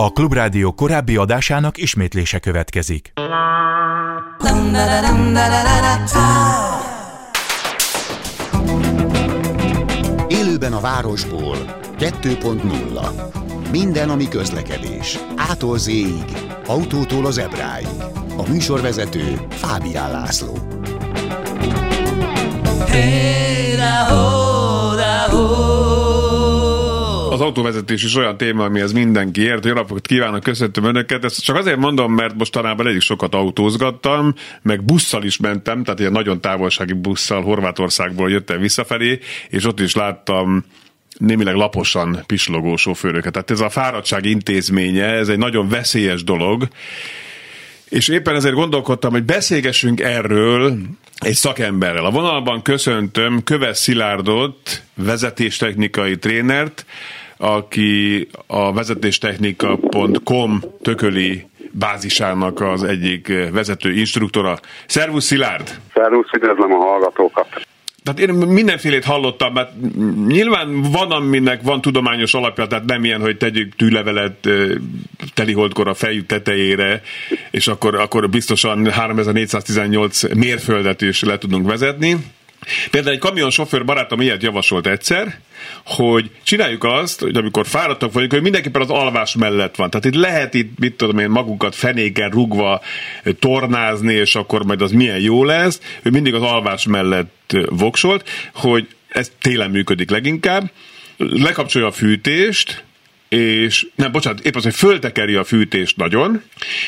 A Klubrádió korábbi adásának ismétlése következik. Élőben a városból 2.0 Minden, ami közlekedés. Ától z autótól az ebráig. A műsorvezető Fábián László. Hey, da, ho, da, ho az autóvezetés is olyan téma, amihez mindenki ért. Jó napot kívánok, köszöntöm Önöket. Ezt csak azért mondom, mert mostanában elég sokat autózgattam, meg busszal is mentem, tehát ilyen nagyon távolsági busszal Horvátországból jöttem visszafelé, és ott is láttam némileg laposan pislogó sofőröket. Tehát ez a fáradtság intézménye, ez egy nagyon veszélyes dolog, és éppen ezért gondolkodtam, hogy beszélgessünk erről egy szakemberrel. A vonalban köszöntöm Köves Szilárdot, vezetéstechnikai trénert, aki a vezetéstechnika.com tököli bázisának az egyik vezető instruktora. Szervusz Szilárd! Szervusz, üdvözlöm a hallgatókat! Tehát én mindenfélét hallottam, mert nyilván van, aminek van tudományos alapja, tehát nem ilyen, hogy tegyük tűlevelet teliholdkor a fejük tetejére, és akkor, akkor biztosan 3418 mérföldet is le tudunk vezetni, Például egy kamionsofőr barátom ilyet javasolt egyszer, hogy csináljuk azt, hogy amikor fáradtak vagyunk, hogy mindenképpen az alvás mellett van. Tehát itt lehet itt, mit tudom én, magukat fenéken rugva tornázni, és akkor majd az milyen jó lesz. Ő mindig az alvás mellett voksolt, hogy ez télen működik leginkább. Lekapcsolja a fűtést, és nem, bocsánat, épp az, hogy föltekeri a fűtést nagyon,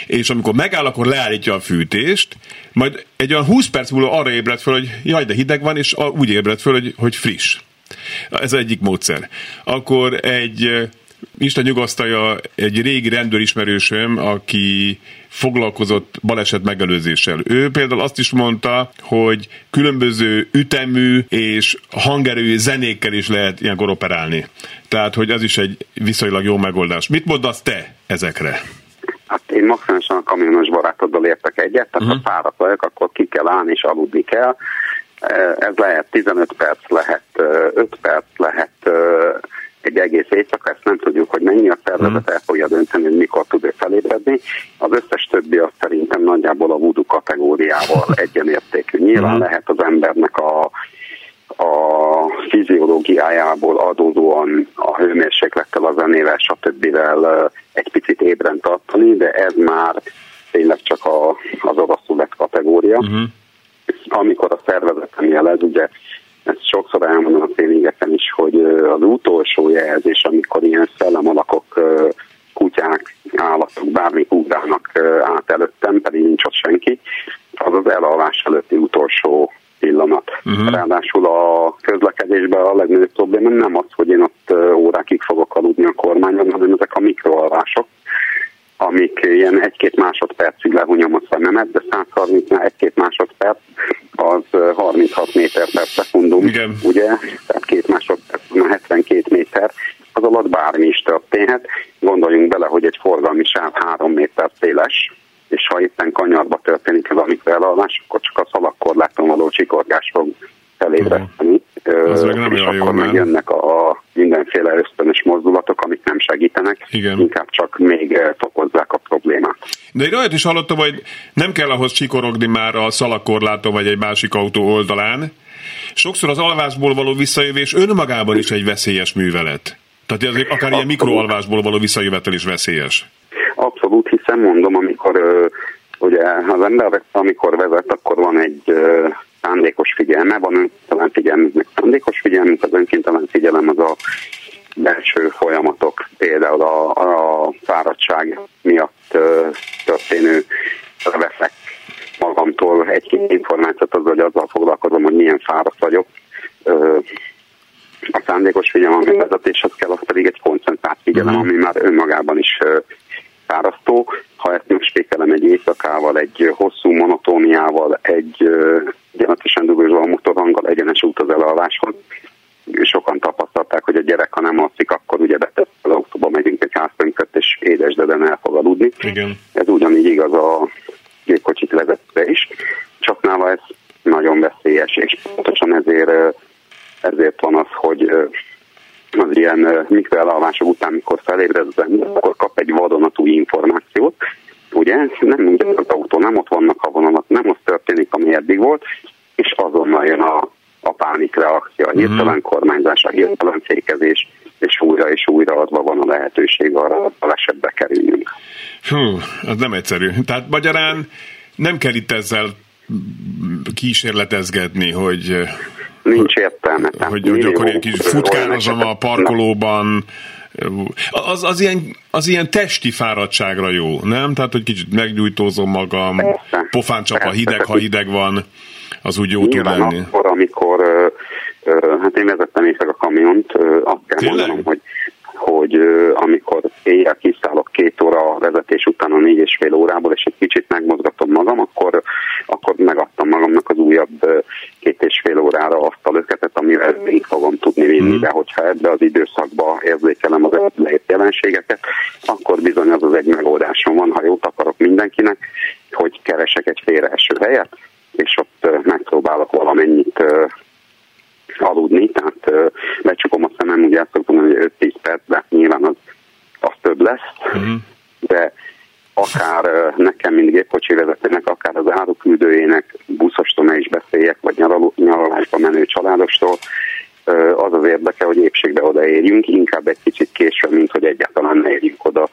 és amikor megáll, akkor leállítja a fűtést, majd egy olyan 20 perc múlva arra ébred föl, hogy jaj, de hideg van, és úgy ébred föl, hogy, hogy friss. Ez egyik módszer. Akkor egy Isten nyugasztalja egy régi rendőrismerősöm, aki foglalkozott baleset megelőzéssel. Ő például azt is mondta, hogy különböző ütemű és hangerői zenékkel is lehet ilyenkor operálni. Tehát, hogy ez is egy viszonylag jó megoldás. Mit mondasz te ezekre? Hát én maximálisan a kamionos barátoddal értek egyet, tehát uh-huh. ha fáradt vagyok, akkor ki kell állni és aludni kell. Ez lehet 15 perc, lehet 5 perc, lehet egy egész éjszaka, ezt nem tudjuk, hogy mennyi a szervezet, hmm. el fogja dönteni, hogy mikor tud felébredni. Az összes többi az szerintem nagyjából a voodoo kategóriával egyenértékű. Nyilván hmm. lehet az embernek a a fiziológiájából adódóan a hőmérséklettel, a zenével, stb. egy picit ébren tartani, de ez már tényleg csak a, az oroszulet kategória. Uh-huh. Amikor a szervezetem jelez, ugye ezt sokszor elmondom a tréningeken is, hogy az utolsó jelzés, amikor ilyen szellemalakok, kutyák, állatok, bármi ugrálnak át előttem, pedig nincs ott senki, az az elalvás előtti utolsó pillanat. Uh-huh. Ráadásul a közlekedésben a legnagyobb probléma nem az, hogy én ott órákig fogok aludni a kormányon, hanem ezek a mikroalvások, amik ilyen egy-két másodpercig lehunyom a szememet, de 130 egy-két másodperc 36 méter per szekundum, Igen. ugye? Tehát két másodperc, 72 méter, az alatt bármi is történhet. Gondoljunk bele, hogy egy forgalmi sáv 3 méter széles, és ha éppen kanyarba történik ez a mikroelalvás, akkor csak a szalagkorláton való csikorgás fog felébreszteni. Meg nem és akkor megjönnek a mindenféle ösztönös mozdulatok, amik nem segítenek, Igen. inkább csak még fokozzák a problémát. De én olyat is hallottam, hogy nem kell ahhoz csikorogni már a szalagkorláton vagy egy másik autó oldalán. Sokszor az alvásból való visszajövés önmagában is egy veszélyes művelet. Tehát azért akár ilyen mikroalvásból való visszajövetel is veszélyes. Abszolút, hiszen mondom, amikor ugye az ember, amikor vezet, akkor van egy szándékos figyelme, van önkéntelen figyelmünknek szándékos figyelmünk, az önkéntelen figyelem az a belső folyamatok, például a, a fáradtság miatt történő veszek magamtól egy-két információt azzal, hogy azzal foglalkozom, hogy milyen fáradt vagyok. A szándékos figyelem, vezetéshez kell, az pedig egy koncentrált figyelem, mhm. ami már önmagában is fárasztó. Ha ezt megspékelem egy éjszakával, egy hosszú monotóniával, egy gyanatosan dugózó motorhanggal egyenes út az elalváshoz, sokan tapasztalták, hogy a gyerek, ha nem alszik, akkor ugye betesz az autóba, megyünk egy házpönköt, és édesdeden el fog aludni. Igen. Ez ugyanígy igaz a gépkocsit vezetve is, csak nála ez nagyon veszélyes, és pontosan ezért, ezért van az, hogy az ilyen mikroelalvások után, mikor felébred az ember, akkor kap egy vadonatúj információt, ugye, nem ugye az autó, nem ott vannak a vonalat, nem az történik, ami eddig volt, és azonnal jön a, a pánikreakció, a hirtelen mhm. kormányzás, a hirtelen fékezés, és újra és újra adva van a lehetőség arra, hogy balesetbe kerüljünk. Hú, az nem egyszerű. Tehát magyarán nem kell itt ezzel kísérletezgetni, hogy Nincs értelme. Hogy, hogy akkor egy kis futkározom a parkolóban, az, az, ilyen, az ilyen testi fáradtságra jó, nem? Tehát, hogy kicsit meggyújtózom magam, persze, pofán csap a hideg, ha hideg van, az úgy jó tud lenni. akkor, amikor, hát én vezettem éjszaka a kamiont, azt kell Tényleg? mondanom, hogy hogy amikor éjjel kiszállok két óra vezetés után a négy és fél órából, és egy kicsit megmozgatom magam, akkor, akkor megadtam magamnak az újabb két és fél órára azt a löketet, amivel még fogom tudni vinni, mm. de hogyha ebbe az időszakba érzékelem az leért jelenségeket, akkor bizony az az egy megoldásom van, ha jót akarok mindenkinek, hogy keresek egy félreeső helyet, és ott megpróbálok valamennyit aludni, tehát lecsukom a szemem, ugye azt szoktam hogy 5-10 perc, de nyilván az, az több lesz, uh-huh. de akár nekem, mint gépkocsi vezetőnek, akár az áruküldőjének, buszostól is beszéljek, vagy nyaraló, nyaralásba menő családostól, az az érdeke, hogy épségbe odaérjünk, inkább egy kicsit később, mint hogy egyáltalán ne érjünk oda,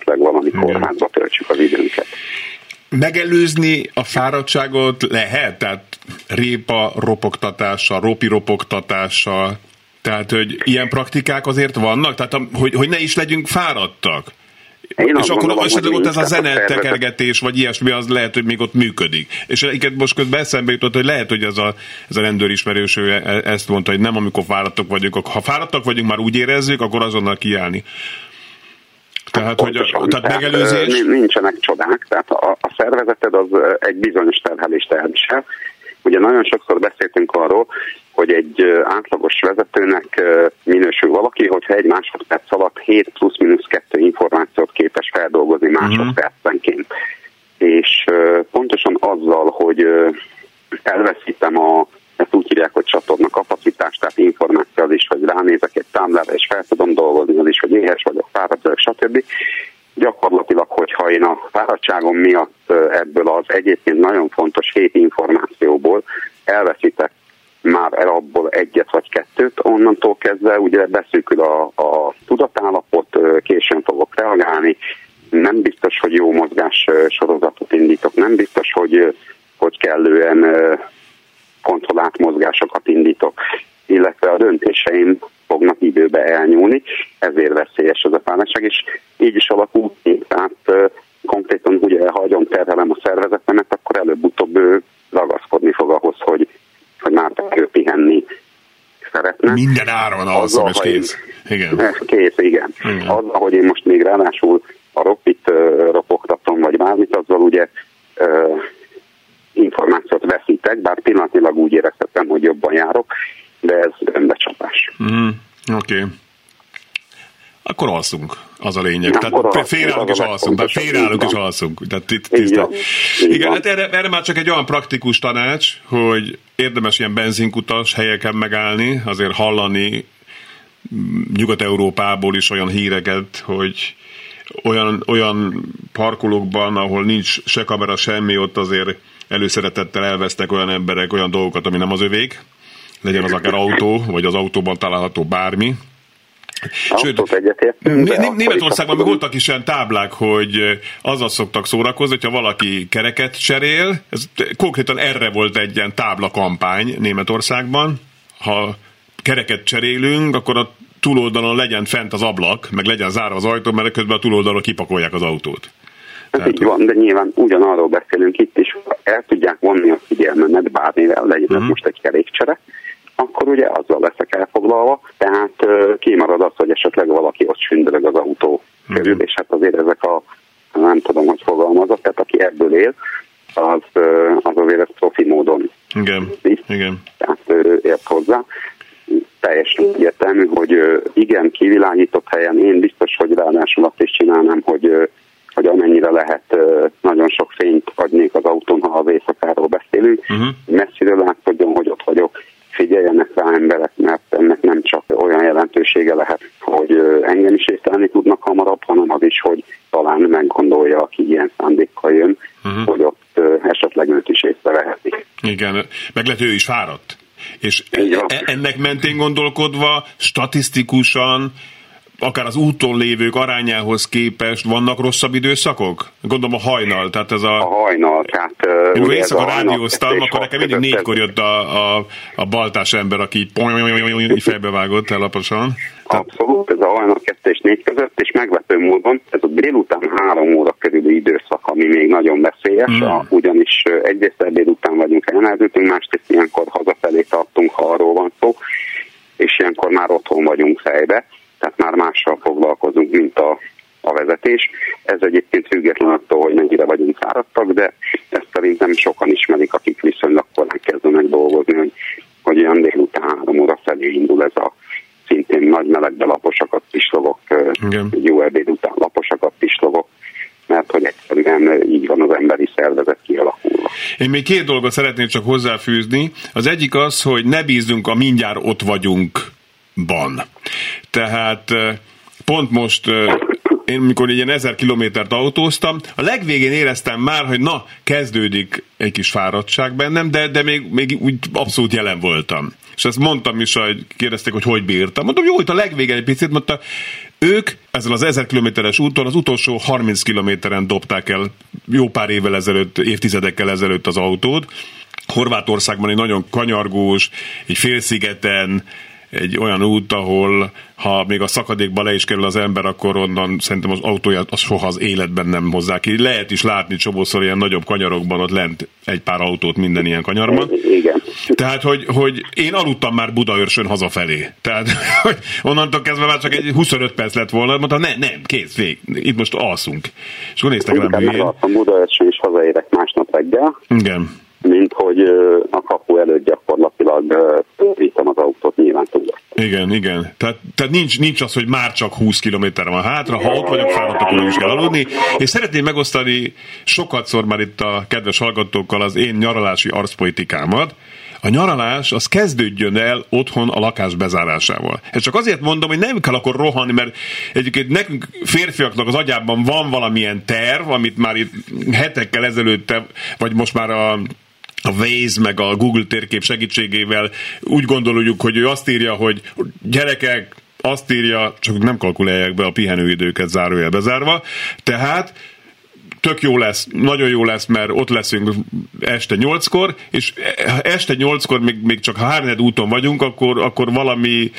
esetleg valami kórházba töltsük az időnket. Megelőzni a fáradtságot lehet? Tehát répa ropogtatása, ropi ropogtatása, tehát, hogy ilyen praktikák azért vannak? Tehát, hogy, hogy ne is legyünk fáradtak? Én és akkor gondolom, esetleg ott ez a zene tekergetés, vagy ilyesmi, az lehet, hogy még ott működik. És egyébként most közben eszembe jutott, hogy lehet, hogy ez a, ez a rendőrismerős ő e- ezt mondta, hogy nem amikor fáradtak vagyunk, ha fáradtak vagyunk, már úgy érezzük, akkor azonnal kiállni. Tehát, hogy a, tehát megelőzés... Nincsenek csodák, tehát a, a szervezeted az egy bizonyos terhelést elvisel. Ugye nagyon sokszor beszéltünk arról, hogy egy átlagos vezetőnek minősül valaki, hogyha egy másodperc alatt 7 plusz-minusz 2 információt képes feldolgozni mhm. másodpercenként. Uh-huh. És pontosan azzal, hogy elveszítem a ezt úgy hívják, hogy csatorna kapacitás, tehát információ az is, hogy ránézek egy táblára, és fel tudom dolgozni, az is, hogy éhes vagyok, fáradt vagyok, stb. Gyakorlatilag, hogyha én a fáradtságom miatt ebből az egyébként nagyon fontos hét információból elveszítek már el abból egyet vagy kettőt, onnantól kezdve ugye beszűkül a, a tudatállapot, későn fogok reagálni, nem biztos, hogy jó mozgás sorozatot indítok, nem biztos, hogy, hogy kellően kontrollált mozgásokat indítok, illetve a döntéseim fognak időbe elnyúlni, ezért veszélyes ez a fáradtság, és így is alakul tehát konkrétan ugye, ha agyon terhelem a szervezetemet, akkor előbb-utóbb ragaszkodni fog ahhoz, hogy, hogy már ő pihenni szeretne. Minden alszom, és kész. Igen. Kész, igen. igen. Azzal, hogy én most még ráadásul a ropit ropogtatom, vagy bármit, azzal ugye információt veszítek, bár pillanatilag úgy érezhetem, hogy jobban járok, de ez önbecsapás. Mm, Oké. Okay. Akkor alszunk, az a lényeg. Tehát félreállunk és alszunk, tehát félreállunk és alszunk. Tehát itt, tiszta. Igen, hát erre, erre már csak egy olyan praktikus tanács, hogy érdemes ilyen benzinkutas helyeken megállni, azért hallani Nyugat-Európából is olyan híreket, hogy olyan, olyan parkolókban, ahol nincs se kamera, semmi, ott azért előszeretettel elvesztek olyan emberek olyan dolgokat, ami nem az övék, legyen az akár autó, vagy az autóban található bármi. Sőt, Németországban még voltak is olyan táblák, hogy azzal szoktak szórakozni, hogyha valaki kereket cserél, ez konkrétan erre volt egy ilyen tábla kampány Németországban, ha kereket cserélünk, akkor a túloldalon legyen fent az ablak, meg legyen zárva az ajtó, mert közben a túloldalon kipakolják az autót. Ez így van, de nyilván ugyanarról beszélünk itt is, el tudják vonni a figyelmemet bármivel, legyen uh-huh. most egy kerékcsere, akkor ugye azzal leszek elfoglalva, tehát uh, kimarad az, hogy esetleg valaki ott sündörög az autó uh-huh. körül, és hát azért ezek a, nem tudom, hogy fogalmazok, tehát aki ebből él, az, az azért ezt profi módon igen, visz, igen. tehát uh, ért hozzá. Teljesen egyértelmű, hogy igen, kivilágított helyen én biztos, hogy ráadásul azt is csinálnám, hogy hogy amennyire lehet nagyon sok fényt adnék az autón, ha az éjszakáról beszélünk. Uh-huh. Messziről látszódjon, hogy ott vagyok, figyeljenek rá emberek, mert ennek nem csak olyan jelentősége lehet, hogy engem is észlelni tudnak hamarabb, hanem az is, hogy talán meggondolja, aki ilyen szándékkal jön, uh-huh. hogy ott esetleg őt is észreveheti. Igen, meg lehet ő is fáradt. És e- ennek mentén gondolkodva statisztikusan akár az úton lévők arányához képest vannak rosszabb időszakok? Gondolom a hajnal, tehát ez a... A hajnal, tehát... Én uh, éjszaka rádióztam, akkor nekem mindig négykor jött a, a, a baltás ember, aki így fejbevágott elaposan. Abszolút, ez a hajnal kettő és négy között, és meglepő módon ez a délután három óra körüli időszak, ami még nagyon veszélyes, mm. ugyanis egyrészt vagyunk elmehetünk, másrészt ilyenkor hazafelé tartunk, ha arról van szó, és ilyenkor már otthon vagyunk fejbe tehát már mással foglalkozunk, mint a, a vezetés. Ez egyébként független attól, hogy mennyire vagyunk fáradtak, de ezt szerintem sokan ismerik, akik viszonylag korán kezdenek dolgozni, hogy, hogy olyan délután három óra felé indul ez a szintén nagy melegbe laposakat pislogok, Igen. jó ebéd után laposakat pislogok, mert hogy egyszerűen így van az emberi szervezet kialakulva. Én még két dolgot szeretnék csak hozzáfűzni. Az egyik az, hogy ne bízunk a mindjárt ott vagyunk ban. Tehát pont most én mikor ilyen ezer kilométert autóztam, a legvégén éreztem már, hogy na, kezdődik egy kis fáradtság bennem, de, de még, még úgy abszolút jelen voltam. És ezt mondtam is, hogy kérdezték, hogy hogy bírtam. Mondtam, jó, itt a legvégén egy picit, mondta, ők ezzel az ezer kilométeres úton az utolsó 30 kilométeren dobták el jó pár évvel ezelőtt, évtizedekkel ezelőtt az autót. Horvátországban egy nagyon kanyargós, egy félszigeten, egy olyan út, ahol ha még a szakadékba le is kerül az ember, akkor onnan szerintem az autóját az soha az életben nem hozzá ki. Lehet is látni csomószor ilyen nagyobb kanyarokban, ott lent egy pár autót minden ilyen kanyarban. Igen. Tehát, hogy, hogy én aludtam már Budaörsön hazafelé. Tehát, hogy onnantól kezdve már csak egy 25 perc lett volna, mondtam, nem, nem, kész, vég, itt most alszunk. És akkor néztek rám hülyén. Budaörsön is hazaérek másnap reggel. Igen mint hogy a kapu előtt Igen, igen. Tehát, tehát nincs, nincs az, hogy már csak 20 km van hátra, ha ott vagyok fáradt, akkor is kell aludni. És szeretném megosztani sokat szor már itt a kedves hallgatókkal az én nyaralási arcpolitikámat. A nyaralás az kezdődjön el otthon a lakás bezárásával. Ez csak azért mondom, hogy nem kell akkor rohanni, mert egyébként nekünk férfiaknak az agyában van valamilyen terv, amit már itt hetekkel ezelőtt, vagy most már a a Waze meg a Google térkép segítségével úgy gondoljuk, hogy ő azt írja, hogy gyerekek, azt írja, csak nem kalkulálják be a pihenőidőket zárójel bezárva, tehát tök jó lesz, nagyon jó lesz, mert ott leszünk este nyolckor, és este nyolckor még, még csak hárned úton vagyunk, akkor, akkor valami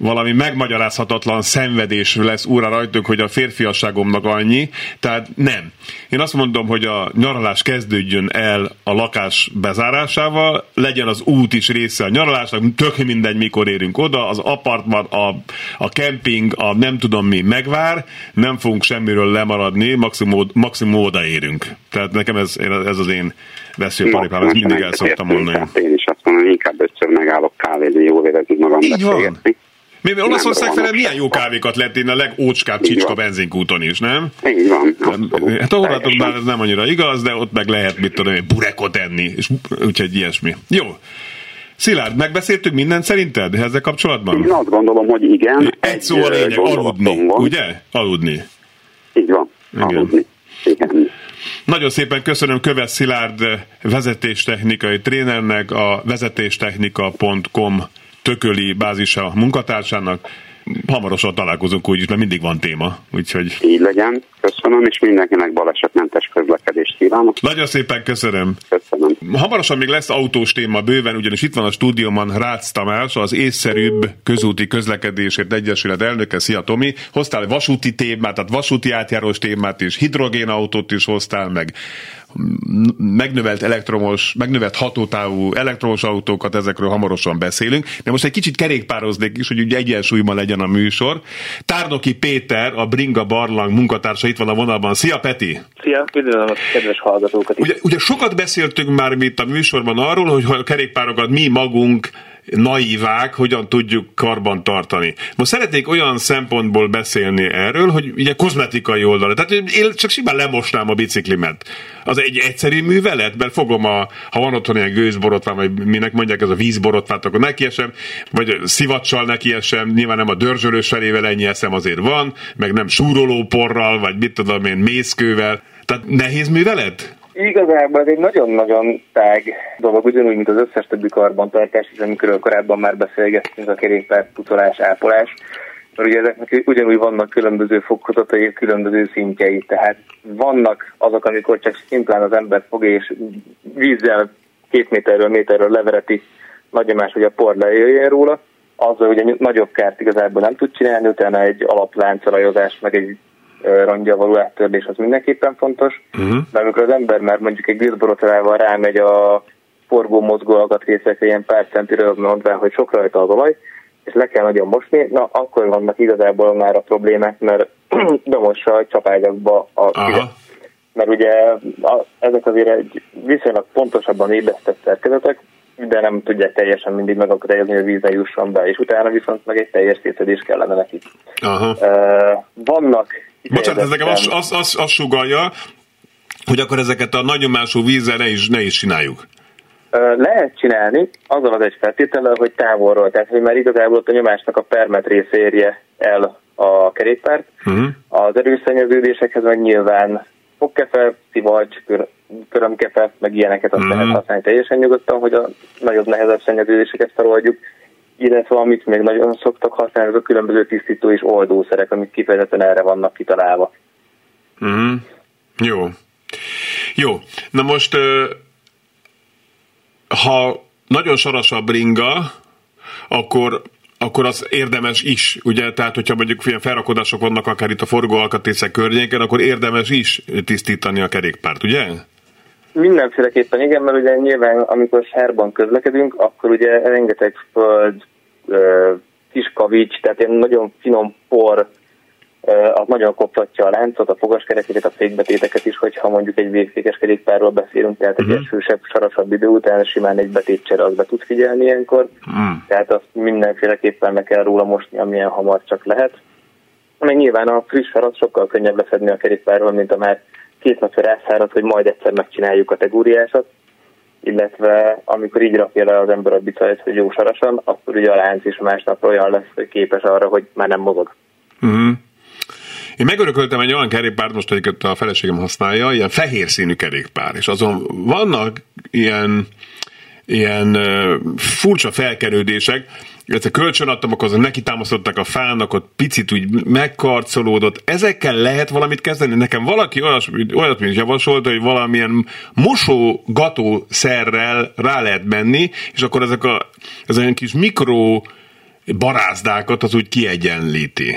valami megmagyarázhatatlan szenvedés lesz úrra rajtunk, hogy a férfiasságomnak annyi. Tehát nem. Én azt mondom, hogy a nyaralás kezdődjön el a lakás bezárásával, legyen az út is része a nyaralásnak, tök mindegy, mikor érünk oda, az apartman, a, a kemping, a nem tudom mi megvár, nem fogunk semmiről lemaradni, maximum, maximum odaérünk. Tehát nekem ez, ez az én veszőparipám, ezt mindig el szoktam mondani. Én is azt mondom, inkább ötször megállok kávézni, jól érezni magam Így van. Mi, mi Olaszország felé milyen jó kávékat lehet inni a legócskább csicska benzinkúton is, nem? Így van. Hát a horvátokban ez nem annyira igaz, de ott meg lehet, mit tudom én, burekot enni, és úgyhogy ilyesmi. Jó. Szilárd, megbeszéltük mindent szerinted ezzel kapcsolatban? Én azt gondolom, hogy igen. Egy, egy szó a lényeg, aludni, van. ugye? Aludni. Így van, igen. aludni. Igen. Nagyon szépen köszönöm Köves Szilárd vezetéstechnikai trénernek, a vezetéstechnika.com tököli bázisa munkatársának. Hamarosan találkozunk úgyis, mert mindig van téma. Úgyhogy... Így legyen. Köszönöm, és mindenkinek balesetmentes közlekedést kívánok. Nagyon szépen köszönöm. Köszönöm. Hamarosan még lesz autós téma bőven, ugyanis itt van a stúdióban Rácz Tamás, az észszerűbb közúti közlekedésért egyesület elnöke. Szia Tomi! Hoztál vasúti témát, tehát vasúti átjárós témát is, hidrogénautót is hoztál meg megnövelt elektromos, megnövelt hatótávú elektromos autókat, ezekről hamarosan beszélünk. De most egy kicsit kerékpároznék is, hogy ugye egyensúlyban legyen a műsor. Tárnoki Péter, a Bringa Barlang munkatársa itt van a vonalban. Szia Peti! Szia, üdvözlöm a kedves hallgatókat Ugye, ugye sokat beszéltünk már itt a műsorban arról, hogy a kerékpárokat mi magunk naívák, hogyan tudjuk karban tartani. Most szeretnék olyan szempontból beszélni erről, hogy ugye kozmetikai oldal. Tehát én csak simán lemosnám a biciklimet. Az egy egyszerű művelet, mert fogom a, ha van otthon ilyen gőzborotván, vagy minek mondják, ez a vízborotvát, akkor nekiesem, vagy szivacsal nekiesem, nyilván nem a dörzsölős felével ennyi eszem azért van, meg nem súrolóporral, vagy mit tudom én, mészkővel. Tehát nehéz művelet? Igazából ez egy nagyon-nagyon tág dolog, ugyanúgy, mint az összes többi karbantartás, és amikről korábban már beszélgettünk, a kerékpár, pucolás, ápolás. Mert ugye ezeknek ugyanúgy vannak különböző fokozatai, különböző szintjei, tehát vannak azok, amikor csak szimplán az ember fog és vízzel két méterről, méterről levereti nagy nyomás, hogy a por lejöjjön róla, azzal ugye nagyobb kárt igazából nem tud csinálni, utána egy alapláncalajozás, meg egy rongya való áttörés az mindenképpen fontos, uh-huh. de amikor az ember már mondjuk egy gőzborotorával rámegy a forgó mozgó alkatrészekre ilyen pár centiről mondván, hogy sok rajta az olaj, és le kell nagyon mosni, na akkor vannak igazából már a problémák, mert bemossa a csapágyakba a szívet. Mert ugye a, ezek azért egy viszonylag pontosabban ébresztett szerkezetek, de nem tudják teljesen mindig megakadályozni, hogy a víz ne jusson be, és utána viszont meg egy teljes szétszedés kellene nekik. Aha. Uh, vannak Bocsánat, ez nekem azt az, az, az sugalja, hogy akkor ezeket a nagyomású vízzel ne is, ne is csináljuk. Lehet csinálni, azzal az egy feltétellel, hogy távolról, tehát hogy már igazából a nyomásnak a permetrész érje el a kerékpárt. Uh-huh. Az erőszennyeződésekhez meg nyilván fogkefe, szivacs, kör, körömkefe, meg ilyeneket azt uh-huh. lehet használni teljesen nyugodtan, hogy a nagyobb, nehezebb szennyeződéseket feloldjuk illetve amit még nagyon szoktak használni, azok a különböző tisztító és oldószerek, amik kifejezetten erre vannak kitalálva. Mm. Jó. Jó. Na most, ha nagyon saras a bringa, akkor akkor az érdemes is, ugye, tehát hogyha mondjuk ilyen felrakodások vannak akár itt a forgóalkatrészek környéken, akkor érdemes is tisztítani a kerékpárt, ugye? Mindenféleképpen igen, mert ugye nyilván amikor sárban közlekedünk, akkor ugye rengeteg föld, kis kavics, tehát ilyen nagyon finom por, az nagyon koptatja a láncot, a fogaskerekeket, a fékbetéteket is, hogyha mondjuk egy végfékes kerékpárról beszélünk, tehát egy uh-huh. esősebb, sarasabb idő után simán egy betétcsere az be tud figyelni ilyenkor, uh-huh. tehát azt mindenféleképpen meg kell róla mosni, amilyen hamar csak lehet. Még nyilván a friss sarat sokkal könnyebb leszedni a kerékpárról, mint a már két napja rászárad, hogy majd egyszer megcsináljuk a tegúriásat, illetve amikor így rakja le az ember a bicajt, hogy jó sarasan, akkor ugye a lánc is másnap olyan lesz, hogy képes arra, hogy már nem mozog. Uh-huh. Én megörököltem egy olyan kerékpárt, most egyiket a feleségem használja, ilyen fehér színű kerékpár, és azon vannak ilyen ilyen furcsa felkerődések, illetve kölcsön adtam, akkor azon neki támasztották a fának, ott picit úgy megkarcolódott. Ezekkel lehet valamit kezdeni? Nekem valaki olyas, olyat is javasolt, hogy valamilyen mosogató szerrel rá lehet menni, és akkor ezek a, ezek a kis mikro barázdákat az úgy kiegyenlíti.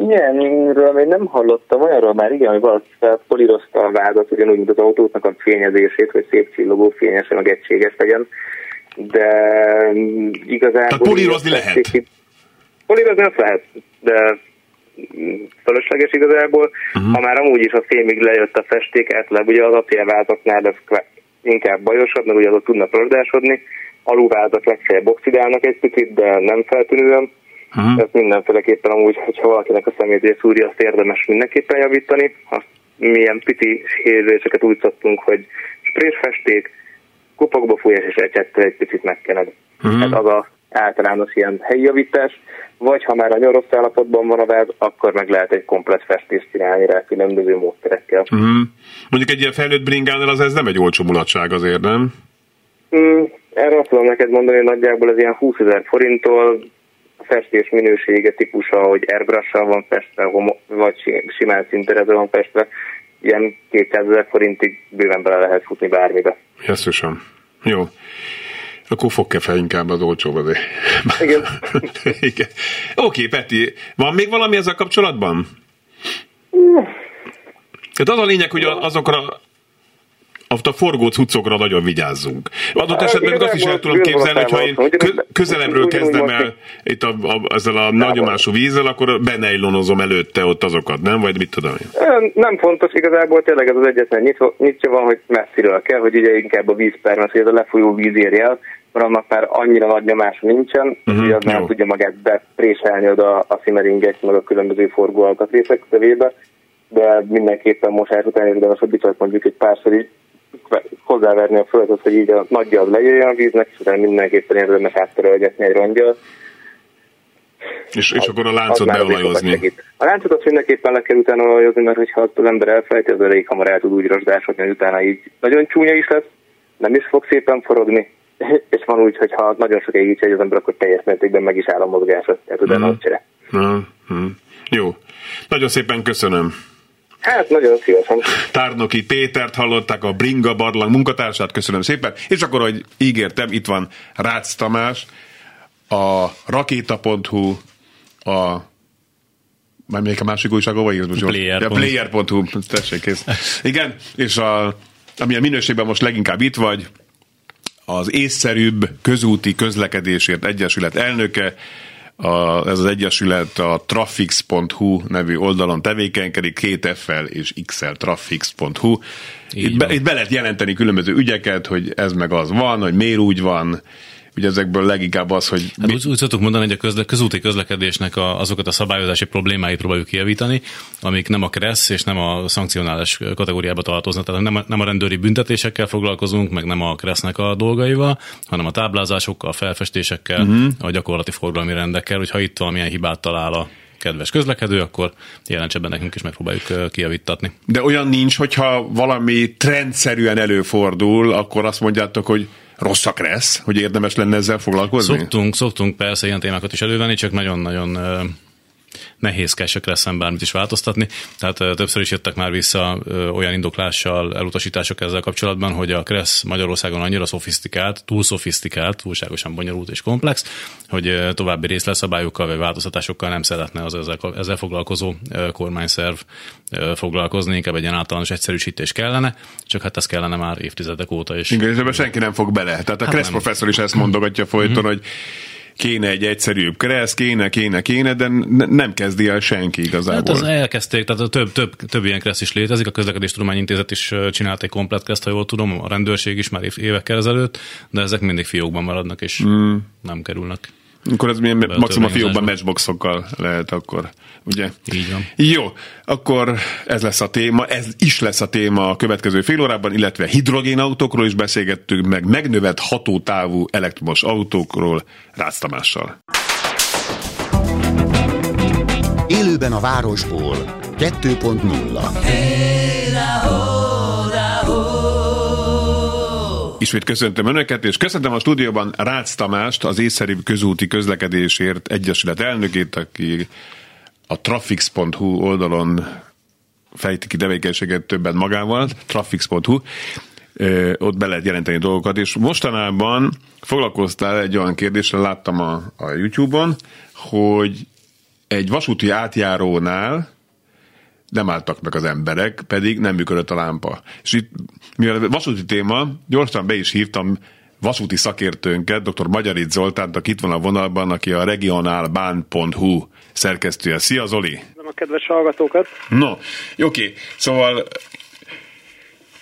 Ilyenről még nem hallottam, olyanról már igen, hogy valaki polírozta a vádat, ugyanúgy, mint az autóknak a fényezését, hogy szép csillogó, fényesen, meg egységes legyen de igazából... Tehát polírozni lehet? Polírozni azt lehet, de fölösleges igazából. Uh-huh. Ha már amúgy is a fémig lejött a festék, átlag ugye az acélvázaknál ez inkább bajosabb, mert ugye azok tudnak pördásodni. Alulvázak legfeljebb oxidálnak egy picit, de nem feltűnően. Uh-huh. Ez mindenféleképpen amúgy, hogyha valakinek a személyzés szúrja, azt érdemes mindenképpen javítani. Azt milyen pici sérüléseket úgy szoktunk, hogy sprésfesték, kupakba fújás és ecsettel egy picit megkened. Uh-huh. Ez az a általános ilyen helyi javítás, vagy ha már nagyon rossz állapotban van a váz, akkor meg lehet egy komplet festést csinálni rá különböző módszerekkel. Uh-huh. Mondjuk egy ilyen felnőtt bringánál az ez nem egy olcsó mulatság azért, nem? Mm, erre azt tudom neked mondani, hogy nagyjából ez ilyen 20 ezer forinttól a festés minősége típusa, hogy airbrush van festve, vagy simán szinterező van festve, ilyen 200 ezer forintig bőven bele lehet futni bármibe. Jesszusom. Jó. Akkor fogkefe inkább az olcsóbb azért. Igen. Igen. Oké, Peti, van még valami ezzel kapcsolatban? Mm. Tehát az a lényeg, hogy azokra a forgó cuccokra nagyon vigyázzunk. Adott esetben még azt is el tudom képzelni, hogy ha én közelebbről kezdem el itt a, a, ezzel a nagyomású vízzel, akkor benejlonozom előtte ott azokat, nem? Vagy mit tudom én? Nem fontos igazából, tényleg ez az egyetlen nyitva, nyitja van, hogy messziről kell, hogy ugye inkább a vízpermet, hogy ez a lefolyó víz érje el, mert annak már annyira nagy nyomása nincsen, uh-huh, hogy az nem tudja magát bepréselni oda a szimmeringek, meg a különböző forgó alkatrészek de mindenképpen mosás után érdemes a mondjuk egy párszor így hozzáverni a földet, hogy így a nagyjal lejöjjön a víznek, és utána mindenképpen érdemes átterelgetni egy rongyal. És, és akkor a láncot beolajozni. A láncot azt mindenképpen le kell utána olajozni, mert hogyha az ember elfelejti, az elég hamar el tud úgy rozsdásodni, hogy utána így nagyon csúnya is lesz, nem is fog szépen forogni, és van úgy, hogy ha nagyon sok egy az ember, akkor teljes mértékben meg is áll a mozgása, tehát utána mm. csere. Mm-hmm. Jó. Nagyon szépen köszönöm. Hát nagyon szívesen. Tárnoki Pétert hallották, a Bringa Barlang munkatársát, köszönöm szépen. És akkor, hogy ígértem, itt van Rácz Tamás, a rakéta.hu, a már még a másik újság, írsz most? Player. Ja, player.hu, tessék, kész. Igen, és a, amilyen minőségben most leginkább itt vagy, az észszerűbb közúti közlekedésért egyesület elnöke, a, ez az egyesület a trafix.hu nevű oldalon tevékenykedik, két F-fel és X-el, trafix.hu. Itt be, itt be lehet jelenteni különböző ügyeket, hogy ez meg az van, hogy miért úgy van, ugye ezekből leginkább az, hogy... Hát mi... úgy, úgy szoktuk mondani, hogy a közle, közúti közlekedésnek a, azokat a szabályozási problémáit próbáljuk kijavítani, amik nem a KRESZ és nem a szankcionális kategóriába tartoznak, tehát nem a, nem a rendőri büntetésekkel foglalkozunk, meg nem a KRESZ-nek a dolgaival, hanem a táblázásokkal, a felfestésekkel, uh-huh. a gyakorlati forgalmi rendekkel, hogyha itt valamilyen hibát talál a kedves közlekedő, akkor jelentse be nekünk is megpróbáljuk kijavítatni. De olyan nincs, hogyha valami trendszerűen előfordul, akkor azt mondjátok, hogy rossz a kressz, hogy érdemes lenne ezzel foglalkozni? Szoktunk, szoktunk persze ilyen témákat is elővenni, csak nagyon-nagyon nehézkesek lesz bármit is változtatni. Tehát többször is jöttek már vissza olyan indoklással elutasítások ezzel kapcsolatban, hogy a Kressz Magyarországon annyira szofisztikált, túl szofisztikált, túlságosan bonyolult és komplex, hogy további részleszabályokkal vagy változtatásokkal nem szeretne az ezzel, ezzel foglalkozó kormányszerv foglalkozni, inkább egy ilyen általános egyszerűsítés kellene, csak hát ez kellene már évtizedek óta is. Igen, és senki nem fog bele. Tehát a hát Kressz professzor is ezt mondogatja folyton, mm-hmm. hogy kéne egy egyszerűbb kereszt, kéne, kéne, kéne, de nem kezdi el senki igazából. Hát az elkezdték, tehát több, több, több ilyen kereszt is létezik, a Közlekedés Tudományintézet is csinált egy komplet kereszt, ha jól tudom, a rendőrség is már évekkel ezelőtt, de ezek mindig fiókban maradnak, és mm. nem kerülnek. Akkor ez milyen maximum a fiókban matchboxokkal lehet akkor, ugye? Így van. Jó, akkor ez lesz a téma, ez is lesz a téma a következő fél órában, illetve hidrogénautókról is beszélgettünk, meg megnövett hatótávú elektromos autókról Rácz Tamással. Élőben a városból 2.0 hey, Ismét köszöntöm Önöket, és köszöntöm a stúdióban Rácz Tamást, az észszerűbb közúti közlekedésért Egyesület elnökét, aki a trafix.hu oldalon fejti ki tevékenységet többet magával, trafix.hu, ott be lehet jelenteni dolgokat, és mostanában foglalkoztál egy olyan kérdéssel, láttam a, a YouTube-on, hogy egy vasúti átjárónál nem álltak meg az emberek, pedig nem működött a lámpa. És itt, mivel vasúti téma, gyorsan be is hívtam vasúti szakértőnket, dr. Magyarit Zoltánt, aki itt van a vonalban, aki a regionálbán.hu szerkesztője. Szia Zoli! a kedves hallgatókat. No, oké. Szóval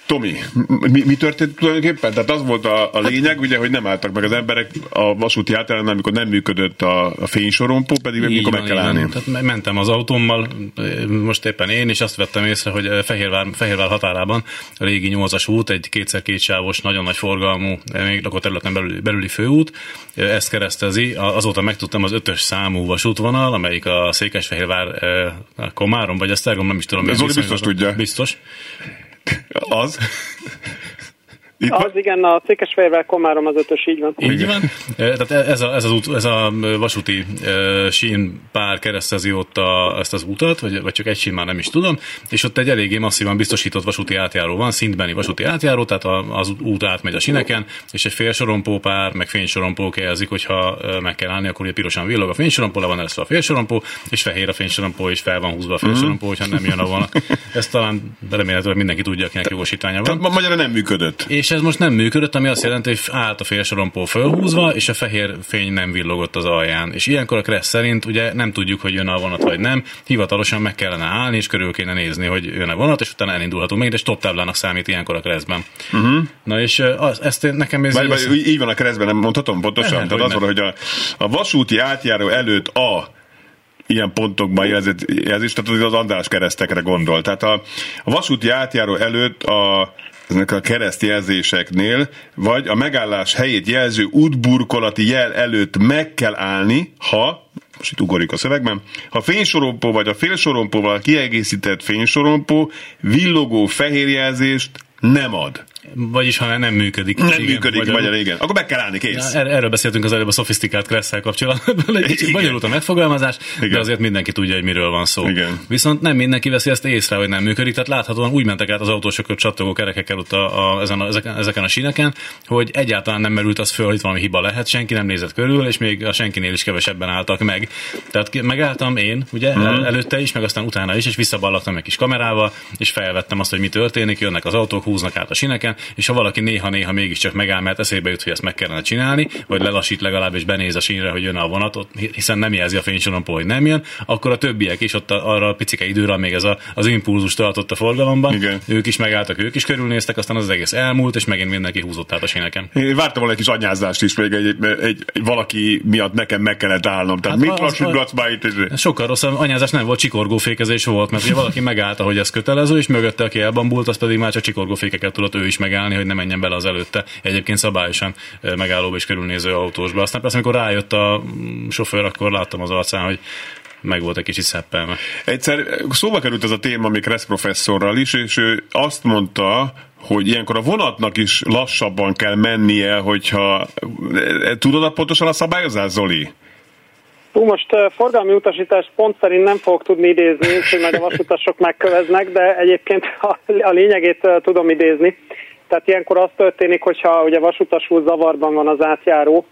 Tomi, mi, mi történt tulajdonképpen? Tehát az volt a, a lényeg, ugye, hogy nem álltak meg az emberek a vasúti átjárón, amikor nem működött a, a fénysorompó, pedig meg mikor meg kell állni. Tehát mentem az autómmal, most éppen én, és azt vettem észre, hogy Fehérvár, Fehérvár határában a régi 8-as út, egy kétszer kétsávos, nagyon nagy forgalmú, még lakóterületen belüli, belüli főút, ezt keresztezi. Azóta megtudtam az ötös számú vasútvonal, amelyik a Székesfehérvár Komárom, vagy Esztergom, nem is tudom. Ez biztos tudja. Biztos. Az? Itt az van? igen, a Székesfehérvár Komárom az ötös, így van. Így van. Tehát ez a, ez, az út, ez a vasúti uh, sín pár keresztezi ott a, ezt az utat, vagy, vagy csak egy sín már nem is tudom, és ott egy eléggé masszívan biztosított vasúti átjáró van, szintbeni vasúti átjáró, tehát az út átmegy a sineken, és egy félsorompó pár, meg fénysorompó jelzik, hogyha meg kell állni, akkor ugye pirosan villog a fénysorompó, le van eresztve a félsorompó, és fehér a fénysorompó, és fel van húzva a félsorompó, hogyha nem jön a vonat. Ezt talán remélhetőleg mindenki tudja, akinek jogosítványa van. Tehát magyarra nem működött. És ez most nem működött, ami azt jelenti, hogy állt a félsorompó fölhúzva, és a fehér fény nem villogott az alján. És ilyenkor a Kressz szerint ugye nem tudjuk, hogy jön a vonat vagy nem, hivatalosan meg kellene állni, és körül kéne nézni, hogy jön a vonat, és utána elindulhatunk meg, de stop táblának számít ilyenkor a Kresszben. Uh-huh. Na és az, ezt nekem ez... Vagy, vagy, így van a Kresszben, nem mondhatom pontosan? Lehet, Tehát az van, hogy a, a vasúti átjáró előtt a ilyen pontokban jelzett jelzés, tehát az András keresztekre gondol. Tehát a, a vasúti átjáró előtt a ezek a keresztjelzéseknél, vagy a megállás helyét jelző útburkolati jel előtt meg kell állni, ha, most itt ugorjuk a szövegben, ha fénysorompó vagy a félsorompóval kiegészített fénysorompó villogó fehérjelzést nem ad. Vagyis ha nem működik. Nem igen, működik, magyarul. magyar, igen. Akkor meg kell állni, kész. Ja, er- erről beszéltünk az előbb a szofisztikált kresszel kapcsolatban. Egy kicsit bonyolult a megfogalmazás, igen. de azért mindenki tudja, hogy miről van szó. Igen. Viszont nem mindenki veszi ezt észre, hogy nem működik. Tehát láthatóan úgy mentek át az autósok hogy csattogó kerekekkel ott a, a, ezen a, ezeken, a síneken, hogy egyáltalán nem merült az föl, hogy itt valami hiba lehet, senki nem nézett körül, és még a senkinél is kevesebben álltak meg. Tehát megálltam én, ugye, mm. el, előtte is, meg aztán utána is, és visszaballagtam egy kis kamerával, és felvettem azt, hogy mi történik, jönnek az autók, húznak át a síneken, és ha valaki néha-néha mégiscsak megáll, mert eszébe jut, hogy ezt meg kellene csinálni, vagy lelassít legalább, és benéz a sínre, hogy jön a vonatot, hiszen nem jelzi a fénysorompó, hogy nem jön, akkor a többiek is ott arra a picike időre, még ez a, az impulzus tartott a forgalomban, Igen. ők is megálltak, ők is körülnéztek, aztán az egész elmúlt, és megint mindenki húzott át a síneken. Én vártam volna egy kis anyázást is, még egy, egy, egy, egy valaki miatt nekem meg kellett állnom. Tehát hát mit lassítgatsz már itt? Sokkal rosszabb anyázás nem volt, csikorgófékezés volt, mert ugye valaki megállta, hogy ez kötelező, és mögötte, aki elbambult, az pedig már csak csikorgófékeket tudott ő is megállni, hogy ne menjen bele az előtte egyébként szabályosan megállóba és körülnéző autósba. Aztán persze, amikor rájött a mm, sofőr, akkor láttam az arcán, hogy meg volt egy kicsit szeppelme. Egyszer szóba került ez a téma még Kressz professzorral is, és ő azt mondta, hogy ilyenkor a vonatnak is lassabban kell mennie, hogyha tudod pontosan a szabályozás, Zoli? Hú, most uh, forgalmi utasítást pont szerint nem fogok tudni idézni, hogy majd a vasutasok megköveznek, de egyébként a, a lényegét uh, tudom idézni. Tehát ilyenkor az történik, hogyha ugye vasutasul zavarban van az átjáró,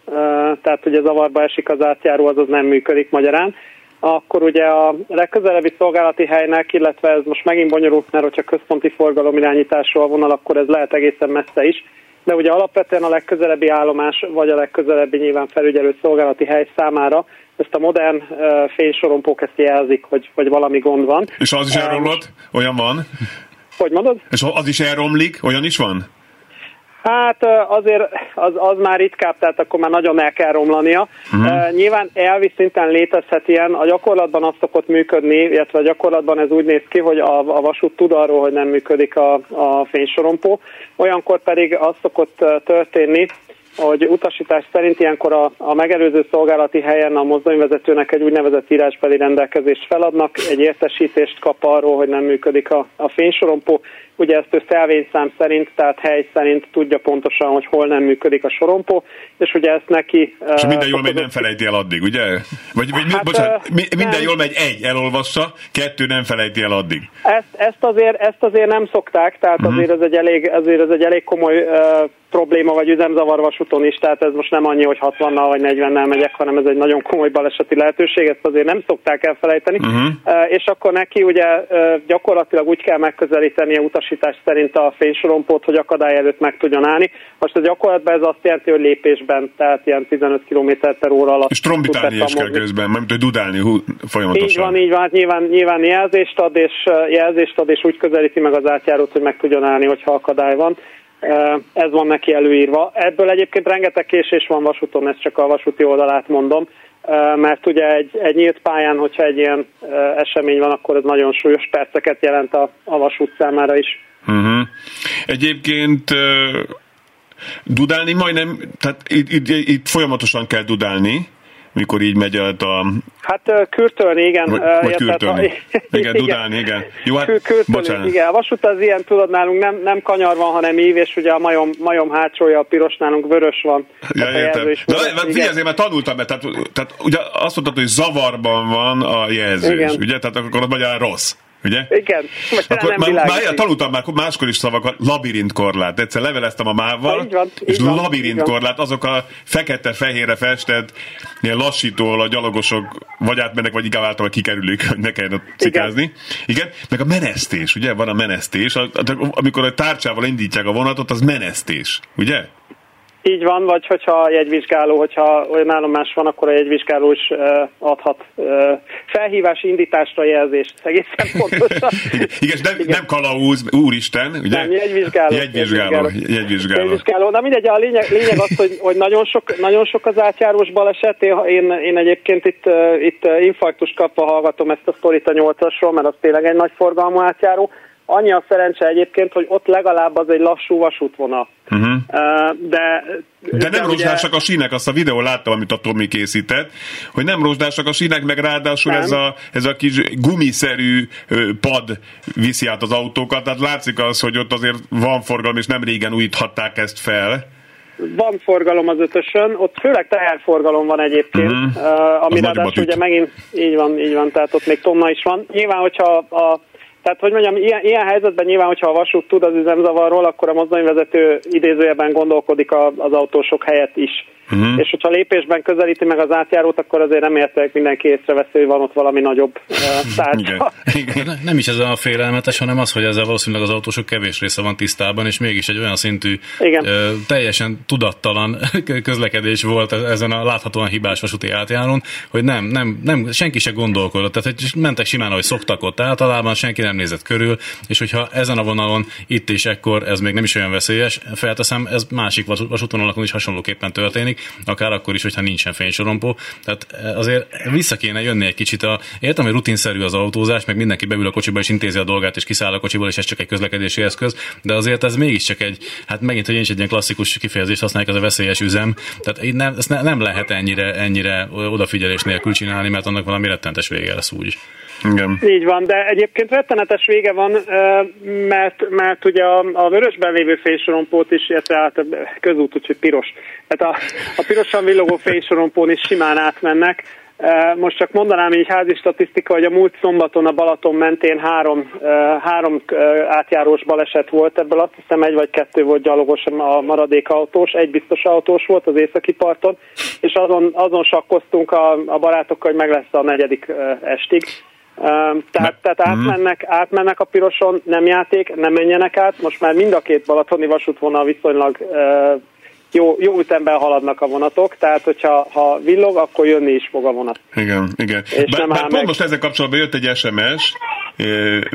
tehát ugye zavarba esik az átjáró, azaz nem működik magyarán, akkor ugye a legközelebbi szolgálati helynek, illetve ez most megint bonyolult, mert hogyha központi forgalomirányításról vonal, akkor ez lehet egészen messze is, de ugye alapvetően a legközelebbi állomás, vagy a legközelebbi nyilván felügyelő szolgálati hely számára ezt a modern uh, fénysorompók ezt jelzik, hogy, hogy valami gond van. És az is elromlott? Olyan van? Hogy mondod? És az is elromlik? Olyan is van? Hát azért az, az már ritkább, tehát akkor már nagyon el kell romlania. Uh-huh. Uh, nyilván elvi szinten létezhet ilyen, a gyakorlatban az szokott működni, illetve a gyakorlatban ez úgy néz ki, hogy a, a vasút tud arról, hogy nem működik a, a fénysorompó. Olyankor pedig az szokott történni, hogy utasítás szerint ilyenkor a, a megelőző szolgálati helyen a mozdonyvezetőnek egy úgynevezett írásbeli rendelkezést feladnak, egy értesítést kap arról, hogy nem működik a, a fénysorompó. Ugye ezt ő szelvényszám szerint, tehát hely szerint tudja pontosan, hogy hol nem működik a sorompó, és ugye ezt neki... És minden jól megy, nem felejti el addig, ugye? Vagy, vagy hát, bocsánat, minden nem. jól megy, egy elolvassa, kettő nem felejti el addig. Ezt, ezt, azért, ezt azért nem szokták, tehát uh-huh. azért ez egy elég, azért ez egy elég komoly uh, probléma, vagy üzemzavar vasúton is, tehát ez most nem annyi, hogy 60-nal vagy 40-nel megyek, hanem ez egy nagyon komoly baleseti lehetőség, ezt azért nem szokták elfelejteni. Uh-huh. És akkor neki ugye gyakorlatilag úgy kell megközelíteni a utasítás szerint a fénysorompót, hogy akadály előtt meg tudjon állni. Most a gyakorlatban ez azt jelenti, hogy lépésben, tehát ilyen 15 km per óra alatt. És trombitálni is kell közben, mert hogy dudálni folyamatosan. Így van, így van, hát nyilván, nyilván jelzést ad, és jelzést ad, és úgy közelíti meg az átjárót, hogy meg tudjon állni, hogyha akadály van. Ez van neki előírva. Ebből egyébként rengeteg késés van vasúton, ezt csak a vasúti oldalát mondom, mert ugye egy, egy nyílt pályán, hogyha egy ilyen esemény van, akkor ez nagyon súlyos perceket jelent a, a vasút számára is. Uh-huh. Egyébként dudálni majdnem, tehát itt, itt, itt folyamatosan kell dudálni, mikor így megy a... Hát kürtölni, igen. Vagy, vagy kürtölni. Igen, dudálni, igen. Jó, hát, kürtölni, bocsánat. Igen, a vasút az ilyen, tudod, nálunk nem, nem kanyar van, hanem ív, és ugye a majom, majom hátsója a piros, nálunk vörös van. Ja, értem. Is De figyelj, azért, mert tanultam, mert tehát, tehát ugye azt mondtad, hogy zavarban van a jelzés, igen. ugye? Tehát akkor az magyarán rossz. Ugye? Igen. Akkor már, már tanultam már máskor is szavakat, labirintkorlát. Egyszer leveleztem a mával, van, és van, labirintkorlát, azok a fekete-fehérre festett ilyen lassító, a gyalogosok vagy átmennek, vagy inkább általában kikerülik, hogy ne kelljen cikázni. Igen. Igen. Meg a menesztés, ugye? Van a menesztés. Amikor a tárcsával indítják a vonatot, az menesztés, ugye? Így van, vagy hogyha jegyvizsgáló, hogyha olyan állomás van, akkor a jegyvizsgáló is adhat felhívási indításra jelzést, egészen pontosan. Igen, nem, Igen. nem kalauz, úristen, ugye? Nem, jegyvizsgáló. Jegyvizsgáló. Jegyvizsgáló. jegyvizsgáló. Na mindegy, a lényeg, lényeg az, hogy, hogy nagyon, sok, nagyon sok az átjárós baleset. Én, én, én egyébként itt, itt infarktus kapva hallgatom ezt a sztorit a nyolcasról, mert az tényleg egy nagy forgalmú átjáró Annyi a szerencse egyébként, hogy ott legalább az egy lassú vasútvonal. Uh-huh. De, de, de nem rozsdásak ugye... a sínek, azt a videó láttam, amit a Tomi készített, hogy nem rozsdásak a sínek, meg ráadásul ez a, ez a kis gumiszerű pad viszi át az autókat, tehát látszik az, hogy ott azért van forgalom, és nem régen újíthatták ezt fel. Van forgalom az ötösön, ott főleg teherforgalom van egyébként, uh-huh. ami ráadásul ugye megint így van, így van, tehát ott még tonna is van. Nyilván, hogyha a tehát, hogy mondjam, ilyen, ilyen helyzetben nyilván, hogyha a vasút tud az üzemzavarról, akkor a mozdonyvezető idézőjeben gondolkodik az autósok helyett is. Uh-huh. És hogyha lépésben közelíti meg az átjárót, akkor azért reméltek mindenki észreveszi, hogy van ott valami nagyobb uh, tárgya. Igen. Nem is ez a félelmetes, hanem az, hogy ezzel valószínűleg az autósok kevés része van tisztában, és mégis egy olyan szintű, Igen. Uh, teljesen tudattalan közlekedés volt e- ezen a láthatóan hibás vasúti átjárón, hogy nem, nem, nem, senki se gondolkodott. Tehát, hogy mentek simán, ahogy szoktak ott általában, senki nem nézett körül, és hogyha ezen a vonalon itt és ekkor ez még nem is olyan veszélyes, felteszem, ez másik vasútvonalakon is hasonlóképpen történik, akár akkor is, hogyha nincsen fénysorompó. Tehát eh, azért vissza kéne jönni egy kicsit. A, értem, hogy rutinszerű az autózás, meg mindenki beül a kocsiba és intézi a dolgát, és kiszáll a kocsiból, és ez csak egy közlekedési eszköz, de azért ez mégiscsak egy, hát megint, hogy én is egy ilyen klasszikus kifejezést használják, az a veszélyes üzem. Tehát nem, ezt ne, nem lehet ennyire, ennyire odafigyelés nélkül csinálni, mert annak valami rettentes vége lesz úgy. Igen. Így van, de egyébként rettenetes vége van, mert, mert ugye a, a vörösben lévő fénysorompót is, illetve hát közút, úgyhogy piros. Tehát a, a pirosan villogó fénysorompón is simán átmennek. Most csak mondanám így házi statisztika, hogy a múlt szombaton a Balaton mentén három, három átjárós baleset volt, ebből azt hiszem egy vagy kettő volt gyalogos a maradék autós, egy biztos autós volt az északi parton, és azon, azon sakkoztunk a, a barátokkal, hogy meg lesz a negyedik estig. Tehát, tehát átmennek, átmennek a piroson, nem játék, nem menjenek át. Most már mind a két balatoni vasútvonal viszonylag jó, jó ütemben haladnak a vonatok, tehát hogyha ha villog, akkor jönni is fog a vonat. Igen, igen. És bár, bár pont most ezzel kapcsolatban jött egy SMS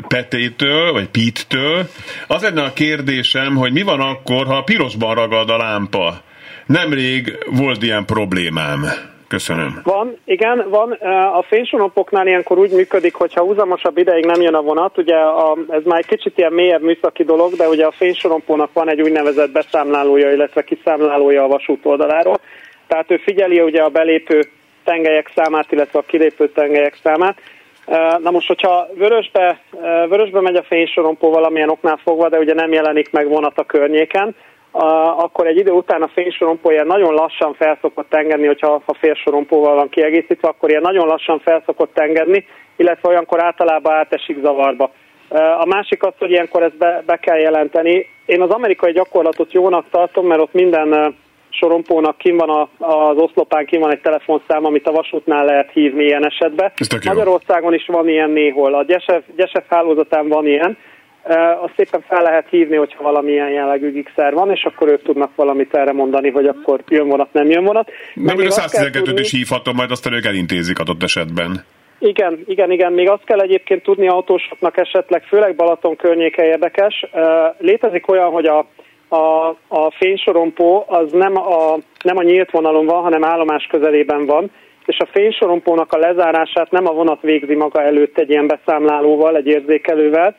Petétől, vagy Pittől. Az lenne a kérdésem, hogy mi van akkor, ha a pirosban ragad a lámpa? Nemrég volt ilyen problémám. Köszönöm. Van, igen, van. A fénysonopoknál ilyenkor úgy működik, hogyha húzamosabb ideig nem jön a vonat, ugye a, ez már egy kicsit ilyen mélyebb műszaki dolog, de ugye a fénysorompónak van egy úgynevezett beszámlálója, illetve kiszámlálója a vasút oldaláról. Tehát ő figyeli ugye a belépő tengelyek számát, illetve a kilépő tengelyek számát. Na most, hogyha vörösbe, vörösbe megy a fénysorompó valamilyen oknál fogva, de ugye nem jelenik meg vonat a környéken, akkor egy idő után a fénysorompó ilyen nagyon lassan felszokott engedni, hogyha a félsorompóval van kiegészítve, akkor ilyen nagyon lassan felszokott engedni, illetve olyankor általában átesik zavarba. A másik az, hogy ilyenkor ezt be, be kell jelenteni. Én az amerikai gyakorlatot jónak tartom, mert ott minden sorompónak kim van a, az oszlopán, kim van egy telefonszám, amit a vasútnál lehet hívni ilyen esetben. Magyarországon is van ilyen néhol. A Gyesef, Gyesef hálózatán van ilyen, azt szépen fel lehet hívni, hogyha valamilyen jellegű gigszer van, és akkor ők tudnak valamit erre mondani, hogy akkor jön vonat, nem jön vonat. Nem, még a 112 is hívhatom, majd aztán ők elintézik adott esetben. Igen, igen, igen. Még azt kell egyébként tudni autósoknak esetleg, főleg Balaton környéke érdekes. Létezik olyan, hogy a, a, a fénysorompó az nem a, nem a nyílt vonalon van, hanem állomás közelében van, és a fénysorompónak a lezárását nem a vonat végzi maga előtt egy ilyen beszámlálóval, egy érzékelővel,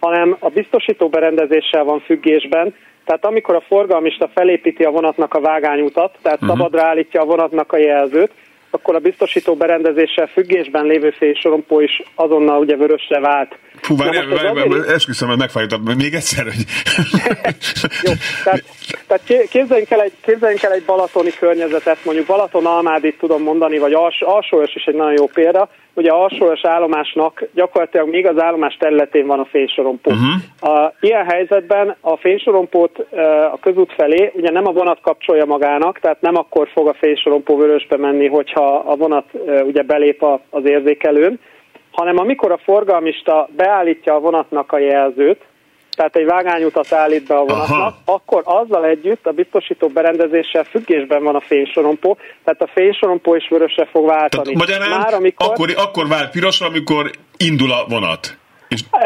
hanem a biztosító berendezéssel van függésben, tehát amikor a forgalmista felépíti a vonatnak a vágányutat, tehát uh-huh. szabadra állítja a vonatnak a jelzőt, akkor a biztosító berendezéssel függésben lévő fénysorompó is azonnal ugye vörösre vált. Hú, várj, várj, várj, esküszöm, hogy megfájtam. Még egyszer, hogy... Jó, tehát, tehát képzeljünk, el egy, képzeljünk el egy balatoni környezetet, mondjuk Balaton Almádit tudom mondani, vagy Als, Alsóös is egy nagyon jó példa. Ugye a Alsóös állomásnak gyakorlatilag még az állomás területén van a fénysorompó. Uh-huh. A, ilyen helyzetben a fénysorompót a közút felé ugye nem a vonat kapcsolja magának, tehát nem akkor fog a fénysorompó vörösbe menni, hogyha a vonat ugye belép az érzékelőn, hanem amikor a forgalmista beállítja a vonatnak a jelzőt, tehát egy vágányutat állít be a vonatnak, Aha. akkor azzal együtt a biztosító berendezéssel függésben van a fénysorompó, tehát a fénysorompó is vörösre fog váltani. Tehát magyarán Már, amikor... akkor, akkor vált pirosra, amikor indul a vonat.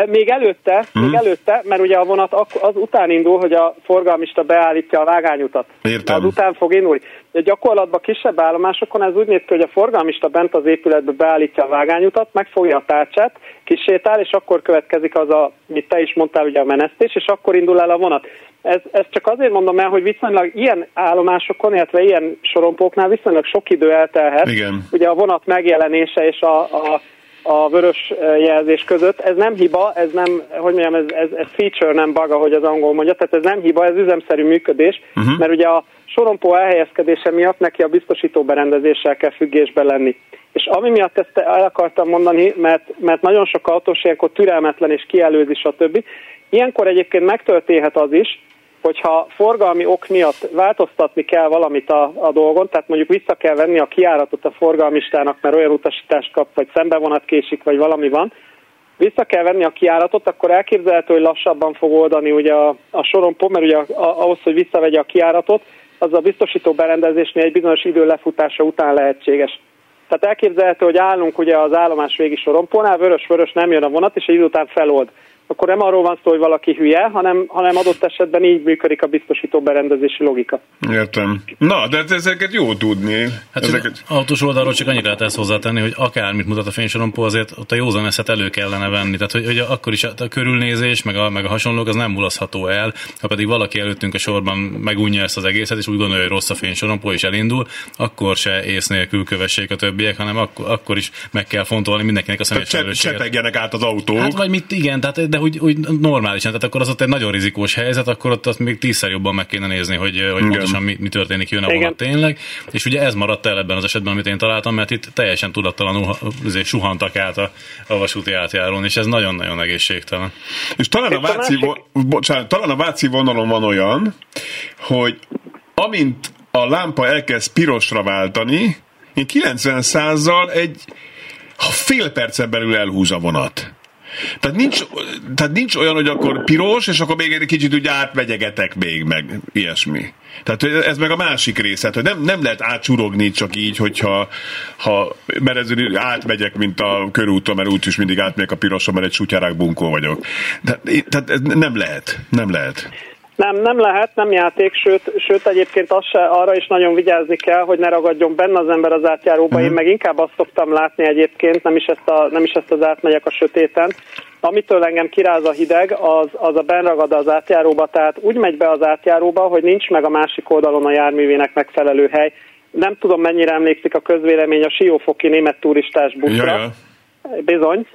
Még előtte, hmm. még előtte, mert ugye a vonat az után indul, hogy a forgalmista beállítja a vágányutat. Értem. Az után fog indulni. De gyakorlatban kisebb állomásokon ez úgy néz ki, hogy a forgalmista bent az épületbe beállítja a vágányutat, megfogja a tárcsát, kisétál, és akkor következik az a, mit te is mondtál, ugye a menesztés, és akkor indul el a vonat. Ez, ez csak azért mondom el, hogy viszonylag ilyen állomásokon, illetve ilyen sorompóknál viszonylag sok idő eltelhet. Igen. Ugye a vonat megjelenése és a, a a vörös jelzés között. Ez nem hiba, ez nem, hogy mondjam, ez, ez, ez feature, nem bug, ahogy az angol mondja, tehát ez nem hiba, ez üzemszerű működés, uh-huh. mert ugye a sorompó elhelyezkedése miatt neki a biztosító berendezéssel kell függésbe lenni. És ami miatt ezt el akartam mondani, mert, mert nagyon sok autós ilyenkor türelmetlen és kielőzi, stb. Ilyenkor egyébként megtörténhet az is, hogyha forgalmi ok miatt változtatni kell valamit a, a dolgon, tehát mondjuk vissza kell venni a kiáratot a forgalmistának, mert olyan utasítást kap, vagy szembevonat késik, vagy valami van, vissza kell venni a kiáratot, akkor elképzelhető, hogy lassabban fog oldani ugye a, a sorompó, mert ugye ahhoz, hogy visszavegye a kiáratot, az a biztosító berendezésnél egy bizonyos idő lefutása után lehetséges. Tehát elképzelhető, hogy állunk ugye az állomás végi sorompónál, vörös-vörös nem jön a vonat, és egy idő után felold akkor nem arról van szó, hogy valaki hülye, hanem, hanem adott esetben így működik a biztosító berendezési logika. Értem. Na, de ezeket jó tudni. Hát ezeket... autós oldalról csak annyira lehet ezt hozzátenni, hogy akármit mutat a fénysorompó, azért ott a józan eszet elő kellene venni. Tehát, hogy, hogy akkor is a körülnézés, meg a, meg a hasonlók, az nem mulasztható el. Ha pedig valaki előttünk a sorban megunja ezt az egészet, és úgy gondolja, hogy rossz a fénysorompó, és elindul, akkor se ész nélkül kövessék a többiek, hanem akkor, akkor is meg kell fontolni mindenkinek a személyes felelősséget. át az autók. Hát vagy mit, igen, tehát, de úgy, úgy normálisan, tehát akkor az ott egy nagyon rizikós helyzet, akkor ott azt még tízszer jobban meg kéne nézni, hogy, hogy pontosan mi, mi történik jön a vonat tényleg. És ugye ez maradt el ebben az esetben, amit én találtam, mert itt teljesen tudattalanul suhantak át a, a vasúti átjárón, és ez nagyon-nagyon egészségtelen. És talán a, Váci, bocsánat, talán a Váci vonalon van olyan, hogy amint a lámpa elkezd pirosra váltani, én 90 százal egy fél percen belül elhúz a vonat. Tehát nincs, tehát nincs olyan, hogy akkor piros, és akkor még egy kicsit úgy átmegyegetek még, meg ilyesmi. Tehát ez meg a másik része, hogy nem, nem lehet átsurogni csak így, hogyha ha, mert ez átmegyek, mint a körúton, mert úgyis mindig átmegyek a piroson, mert egy sutyárák bunkó vagyok. Tehát, tehát ez nem lehet, nem lehet. Nem, nem lehet, nem játék, sőt, sőt egyébként az se, arra is nagyon vigyázni kell, hogy ne ragadjon benne az ember az átjáróba. Uh-huh. Én mhm. meg inkább azt szoktam látni egyébként, nem is ezt, a, nem is ezt az átmegyek a sötéten. Amitől engem kiráz a hideg, az, az a benragad az átjáróba, tehát úgy megy be az átjáróba, hogy nincs meg a másik oldalon a járművének megfelelő hely. Nem tudom, mennyire emlékszik a közvélemény a siófoki német turistás buszra. Jaja Bizony.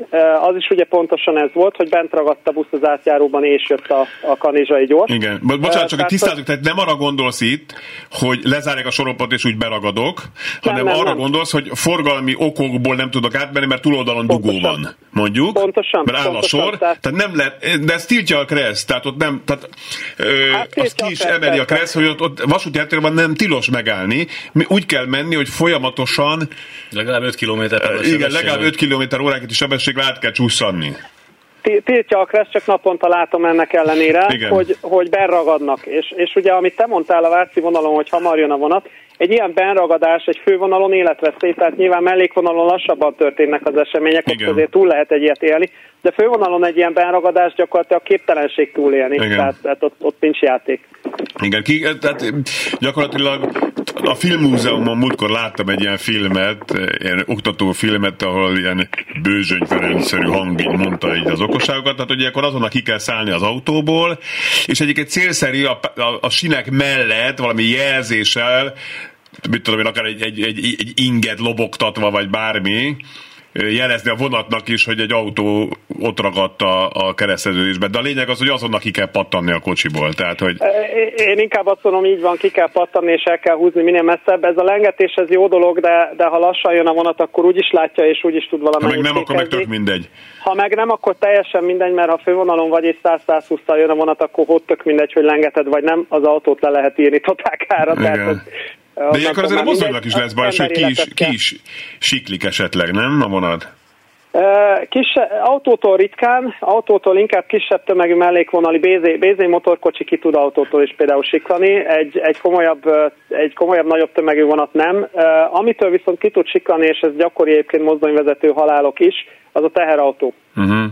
Az is ugye pontosan ez volt, hogy bent ragadt a busz az átjáróban, és jött a, a kanizsai gyors. Igen. Bo- bocsánat, csak egy tisztázunk, tehát nem arra gondolsz itt, hogy lezárják a sorompot és úgy beragadok, hanem nem, nem, arra nem. gondolsz, hogy forgalmi okokból nem tudok átmenni, mert túloldalon dugó van, mondjuk. Pontosan. Mert áll pontosan, a sor. Tehát, tehát nem lehet, de ez tiltja a kressz, tehát ott nem, tehát ö, hát azt ki is emeli a kressz, hogy ott, ott vasúti nem tilos megállni. Úgy kell menni, hogy folyamatosan legalább 5 km per Igen, legalább 5 km óránként sebességre át kell csúszani tiltja a Kressz, csak naponta látom ennek ellenére, Igen. hogy, hogy benragadnak. És, és ugye, amit te mondtál a Váci vonalon, hogy hamar jön a vonat, egy ilyen benragadás egy fővonalon életveszély, tehát nyilván mellékvonalon lassabban történnek az események, ott azért túl lehet egy ilyet élni, de fővonalon egy ilyen benragadás gyakorlatilag képtelenség túlélni, Igen. tehát, tehát ott, ott nincs játék. Igen, ki, tehát gyakorlatilag a filmmúzeumon múltkor láttam egy ilyen filmet, ilyen oktató filmet, ahol ilyen Bőzsöny Ferencszerű hangig mondta így az okosságokat, tehát hogy akkor azonnal ki kell szállni az autóból, és egyébként célszerű a, a, a sinek mellett valami jelzéssel mit tudom én, akár egy, egy, egy, egy inget lobogtatva, vagy bármi, jelezni a vonatnak is, hogy egy autó ott ragadt a, a kereszteződésben. De a lényeg az, hogy azonnal ki kell pattanni a kocsiból. Tehát, hogy... Én inkább azt mondom, így van, ki kell pattanni, és el kell húzni minél messzebb. Ez a lengetés, ez jó dolog, de, de ha lassan jön a vonat, akkor úgy is látja, és úgy is tud valamennyit Ha meg nem, akkor meg tök mindegy. Ha meg nem, akkor teljesen mindegy, mert ha fővonalon vagy és 100-120 jön a vonat, akkor ott tök mindegy, hogy lengeted vagy nem, az autót le lehet írni totálkára. Tehát de ilyenkor azért a mozdonynak is lesz baj, hogy ki is, ki is siklik esetleg, nem a vonat? Kis, autótól ritkán, autótól inkább kisebb tömegű mellékvonali BZ, BZ motorkocsi ki tud autótól is például siklani, egy, egy, komolyabb, egy komolyabb, nagyobb tömegű vonat nem. Amitől viszont ki tud siklani, és ez gyakori egyébként mozdonyvezető halálok is, az a teherautó. Uh-huh.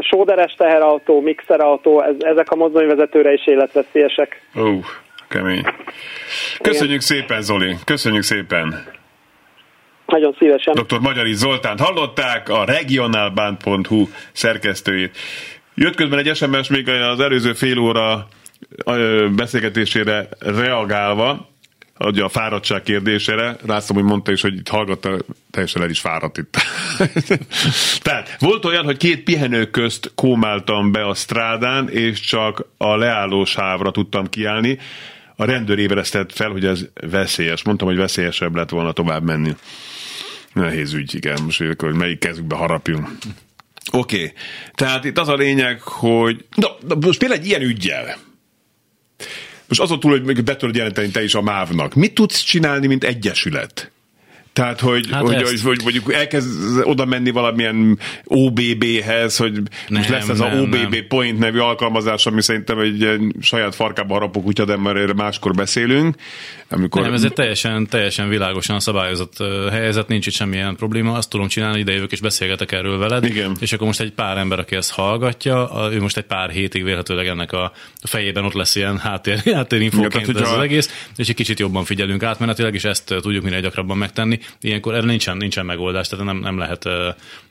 Sóderes teherautó, mixerautó, ez, ezek a mozdonyvezetőre is életveszélyesek. Uh. Kemény. Köszönjük Igen. szépen, Zoli. Köszönjük szépen. Nagyon szívesen. Dr. Magyari Zoltánt hallották, a regionalband.hu szerkesztőjét. Jött közben egy SMS még az előző fél óra beszélgetésére reagálva, ugye a fáradtság kérdésére, látszom, hogy mondta is, hogy itt hallgatta, teljesen el is fáradt itt. Tehát volt olyan, hogy két pihenő közt kómáltam be a strádán, és csak a leállós hávra tudtam kiállni a rendőr ébresztett fel, hogy ez veszélyes. Mondtam, hogy veszélyesebb lett volna tovább menni. Nehéz ügy, igen, most hogy melyik kezükbe harapjunk. Oké, okay. tehát itt az a lényeg, hogy na, na most például egy ilyen ügyjel, most azon túl, hogy be tudod jelenteni te is a mávnak, mit tudsz csinálni, mint egyesület? Tehát, hogy, hát hogy, hogy, hogy mondjuk elkezd oda menni valamilyen OBB-hez, hogy nem, most lesz ez nem, a OBB nem. Point nevű alkalmazás, ami szerintem egy saját farkába harapó kutya, de már erre máskor beszélünk. Amikor... Nem, ez egy teljesen, teljesen világosan szabályozott helyzet, nincs itt semmilyen probléma, azt tudom csinálni, hogy idejövök és beszélgetek erről veled, Igen. és akkor most egy pár ember, aki ezt hallgatja, ő most egy pár hétig vélhetőleg ennek a fejében ott lesz ilyen háttér, háttérinfóként ez az egész, és egy kicsit jobban figyelünk átmenetileg, és ezt tudjuk minél gyakrabban megtenni. Ilyenkor erre nincsen, nincsen megoldás, tehát nem, nem lehet uh,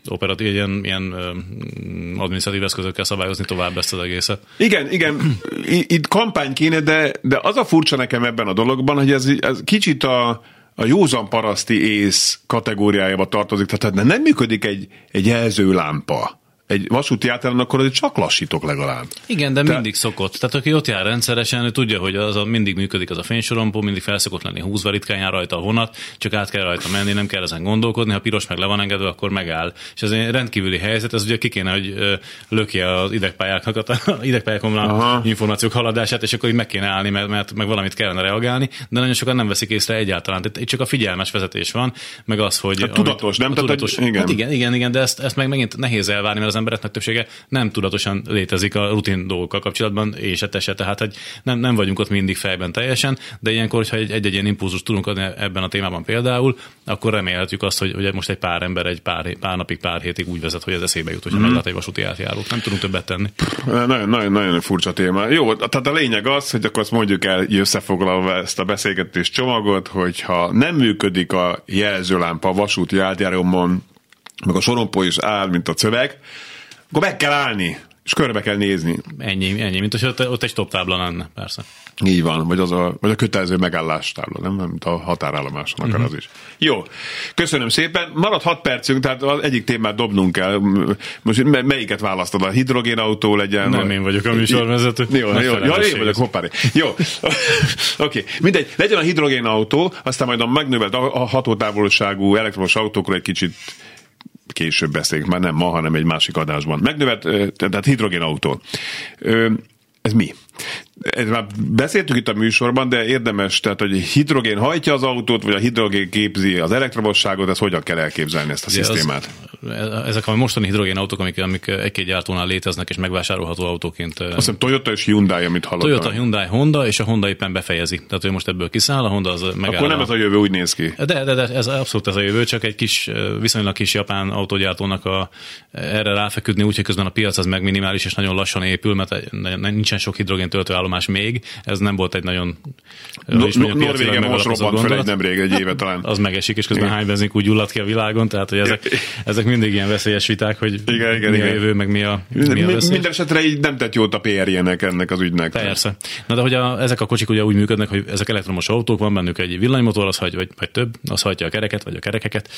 operatív, ilyen, ilyen uh, adminisztratív eszközökkel szabályozni tovább ezt az egészet. Igen, igen, itt kampány kéne, de, de az a furcsa nekem ebben a dologban, hogy ez, ez kicsit a, a józan paraszti ész kategóriájába tartozik, tehát nem működik egy, egy jelzőlámpa egy vasúti átállón, akkor azért csak lassítok legalább. Igen, de Te... mindig szokott. Tehát aki ott jár rendszeresen, ő tudja, hogy az a, mindig működik az a fénysorompó, mindig felszokott lenni húzva, ritkán jár rajta a vonat, csak át kell rajta menni, nem kell ezen gondolkodni, ha piros meg le van engedve, akkor megáll. És ez egy rendkívüli helyzet, ez ugye ki kéne, hogy lökje az idegpályáknak, a idegpályákon információk haladását, és akkor így meg kéne állni, mert, mert meg valamit kellene reagálni, de nagyon sokan nem veszik észre egyáltalán. Tehát itt csak a figyelmes vezetés van, meg az, hogy. Hát tudatos, amit, nem? A tudatos, igen. Hát igen, igen, igen, de ezt, ezt meg megint nehéz elvárni, mert az embereknek többsége nem tudatosan létezik a rutin dolgokkal kapcsolatban, és se, tehát hogy nem, nem vagyunk ott mindig fejben teljesen, de ilyenkor, hogyha egy, egy ilyen impulzus tudunk adni ebben a témában például, akkor remélhetjük azt, hogy, hogy most egy pár ember egy pár, pár napig, pár hétig úgy vezet, hogy ez eszébe jut, hogyha mm. meglát egy vasúti átjárót. Nem tudunk többet tenni. Nagyon, nagyon, nagyon furcsa téma. Jó, tehát a lényeg az, hogy akkor azt mondjuk el összefoglalva ezt a beszélgetés csomagot, hogyha nem működik a jelzőlámpa a vasúti átjárómon, meg a sorompó is áll, mint a szöveg, akkor meg kell állni, és körbe kell nézni. Ennyi, ennyi, mint hogy ott, ott egy stop tábla lenne, persze. Így van, vagy, az a, vagy a kötelező megállás tábla, nem? Mint a határállomáson akar uh-huh. az is. Jó, köszönöm szépen. Marad 6 percünk, tehát az egyik témát dobnunk kell. Most melyiket választod? A hidrogénautó legyen? Nem, én vagyok a műsorvezető. Jó, jó, jó, én vagyok, hoppári. Jó, oké, okay. mindegy, legyen a hidrogénautó, aztán majd a megnövelt a hatótávolságú elektromos autókról egy kicsit később beszélünk, már nem ma, hanem egy másik adásban. Megnövelt, tehát hidrogénautó. Ez mi? Ez már beszéltük itt a műsorban, de érdemes, tehát hogy hidrogén hajtja az autót, vagy a hidrogén képzi az elektromosságot, ezt hogyan kell elképzelni ezt a Ugye szisztémát? Az, ezek a mostani hidrogén autók, amik, amik egy-két gyártónál léteznek és megvásárolható autóként. Azt hiszem Toyota és Hyundai, amit hallottam. Toyota, Hyundai, Honda, és a Honda éppen befejezi. Tehát, hogy most ebből kiszáll, a Honda az megáll. Akkor nem ez a jövő úgy néz ki. De, de, de ez abszolút ez a jövő, csak egy kis, viszonylag kis japán autógyártónak a, erre ráfeküdni, úgyhogy közben a piac az meg minimális és nagyon lassan épül, mert nincsen sok hidrogén töltőállomás töltőállomás még. Ez nem volt egy nagyon no, no, Norvégia most robbant fel egy nemrég, egy éve talán. Az megesik, és közben igen. hány benzink úgy gyulladt ki a világon, tehát hogy ezek, ezek mindig ilyen veszélyes viták, hogy igen, igen, mi igen. a jövő, meg mi a, mi a veszély. Minden esetre így nem tett jót a PR-jének ennek az ügynek. Persze. Na de hogy a, ezek a kocsik ugye úgy működnek, hogy ezek elektromos autók, van bennük egy villanymotor, az hagy, vagy, vagy több, az hagyja a kereket, vagy a kerekeket,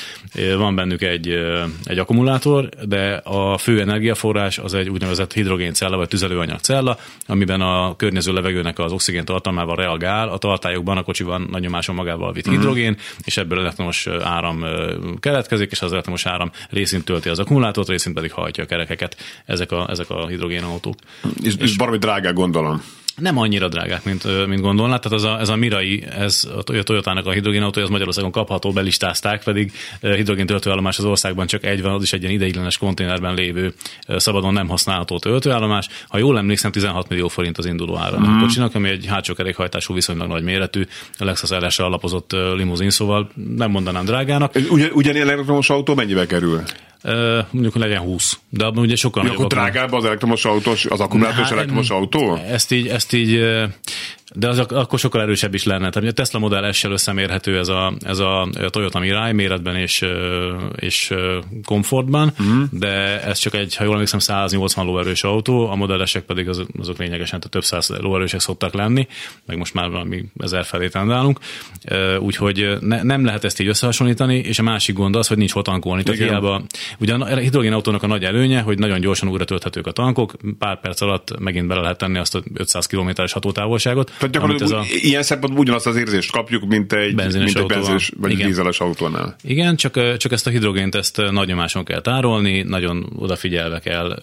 van bennük egy, egy akkumulátor, de a fő energiaforrás az egy úgynevezett hidrogéncella, vagy tüzelőanyagcella, amiben a környező levegőnek az oxigén tartalmával reagál, a tartályokban a kocsiban nagy nyomáson magával vitt uh-huh. hidrogén, és ebből elektromos áram keletkezik, és az elektromos áram részint tölti az akkumulátort, részint pedig hajtja a kerekeket. Ezek a, ezek a hidrogénautók. És, és, és baromi drágák gondolom nem annyira drágák, mint, mint gondolná. Tehát ez a, ez a Mirai, ez a Toyotának a hidrogénautó, az Magyarországon kapható, belistázták, pedig hidrogén töltőállomás az országban csak egy van, az is egy ilyen ideiglenes konténerben lévő, szabadon nem használható töltőállomás. Ha jól emlékszem, 16 millió forint az induló ára mm. a kocsinak, ami egy hátsó kerékhajtású, viszonylag nagy méretű, Lexus rs alapozott limuzin, szóval nem mondanám drágának. Ugyan, ugyanilyen elektromos autó mennyibe kerül? Mondjuk legyen 20, de abban ugye sokkal nagyobb. Akkor drágább az elektromos autós, az akkumulátoros hát, elektromos autó? Ezt így, ezt így de az akkor sokkal erősebb is lenne. Tehát a Tesla Model S-sel összemérhető ez a, ez a Toyota Mirai méretben és, és komfortban, uh-huh. de ez csak egy, ha jól emlékszem, 180 lóerős autó, a Model S-ek pedig az, azok lényegesen tehát több száz lóerősek szoktak lenni, meg most már valami ezer felé tendálunk. Úgyhogy ne, nem lehet ezt így összehasonlítani, és a másik gond az, hogy nincs hol tankolni. Tehát hiába, ugye a hidrogénautónak a nagy előnye, hogy nagyon gyorsan újra tölthetők a tankok, pár perc alatt megint bele lehet tenni azt a 500 km-es hatótávolságot, tehát gyakorlatilag a... ilyen szempontból ugyanazt az érzést kapjuk, mint egy, benzines mint egy benzines vagy Igen. dízeles autónál. Igen, csak, csak ezt a hidrogént ezt nagy nyomáson kell tárolni, nagyon odafigyelve kell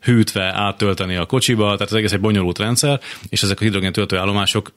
hűtve áttölteni a kocsiba, tehát az egész egy bonyolult rendszer, és ezek a hidrogén töltőállomások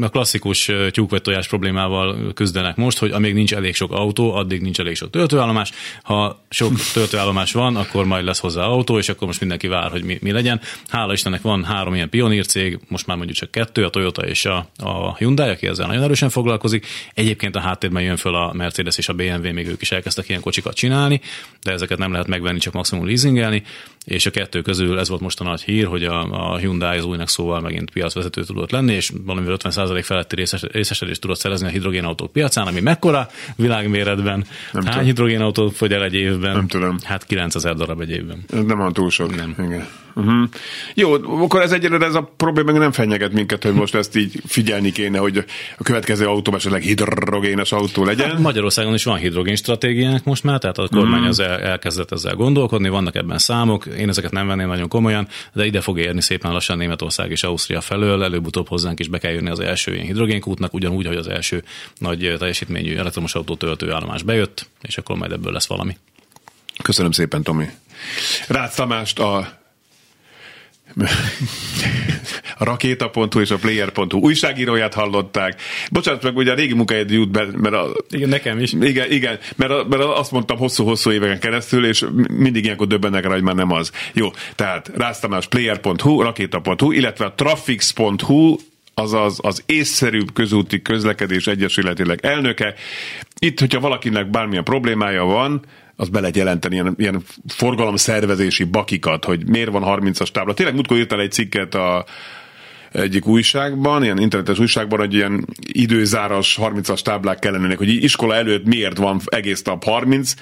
a klasszikus tyúk vagy tojás problémával küzdenek most, hogy amíg nincs elég sok autó, addig nincs elég sok töltőállomás. Ha sok töltőállomás van, akkor majd lesz hozzá autó, és akkor most mindenki vár, hogy mi, mi legyen. Hála Istennek van három ilyen pionír cég, most már mondjuk csak kettő, a Toyota és a, a Hyundai, aki ezzel nagyon erősen foglalkozik. Egyébként a háttérben jön föl a Mercedes és a BMW, még ők is elkezdtek ilyen kocsikat csinálni, de ezeket nem lehet megvenni, csak maximum leasingelni és a kettő közül ez volt most a nagy hír, hogy a, a Hyundai az újnak szóval megint piacvezető tudott lenni, és valamivel 50% feletti részes, részesedést tudott szerezni a hidrogénautók piacán, ami mekkora világméretben. Nem Hány hidrogénautó fogy el egy évben? Nem tudom. Hát 9000 darab egy évben. Nem van túl sok. Nem. Igen. Uh-huh. Jó, akkor ez egyelőre ez a probléma nem fenyeget minket, hogy most ezt így figyelni kéne, hogy a következő autó esetleg hidrogénes autó legyen. Hát Magyarországon is van hidrogén stratégiánk most már, tehát a kormány az el, elkezdett ezzel gondolkodni, vannak ebben számok, én ezeket nem venném nagyon komolyan, de ide fog érni szépen lassan Németország és Ausztria felől, előbb-utóbb hozzánk is be kell jönni az első ilyen hidrogénkútnak, ugyanúgy, hogy az első nagy teljesítményű elektromos autó töltőállomás bejött, és akkor majd ebből lesz valami. Köszönöm szépen, Tomi. Rácz Tamást a a rakéta.hu és a player.hu újságíróját hallották. Bocsánat, meg ugye a régi munkahelyed jut be, mert a, Igen, nekem is. Igen, igen mert, a, mert azt mondtam hosszú-hosszú éveken keresztül, és mindig ilyenkor döbbennek rá, hogy már nem az. Jó, tehát Rásztamás player.hu, rakéta.hu, illetve a trafix.hu, azaz az észszerűbb közúti közlekedés egyesületileg elnöke. Itt, hogyha valakinek bármilyen problémája van, az be lehet jelenteni ilyen, ilyen forgalomszervezési bakikat, hogy miért van 30-as tábla. Tényleg múltkor írtál egy cikket a, egyik újságban, ilyen internetes újságban, hogy ilyen időzáras 30-as táblák kellenének, hogy iskola előtt miért van egész nap 30,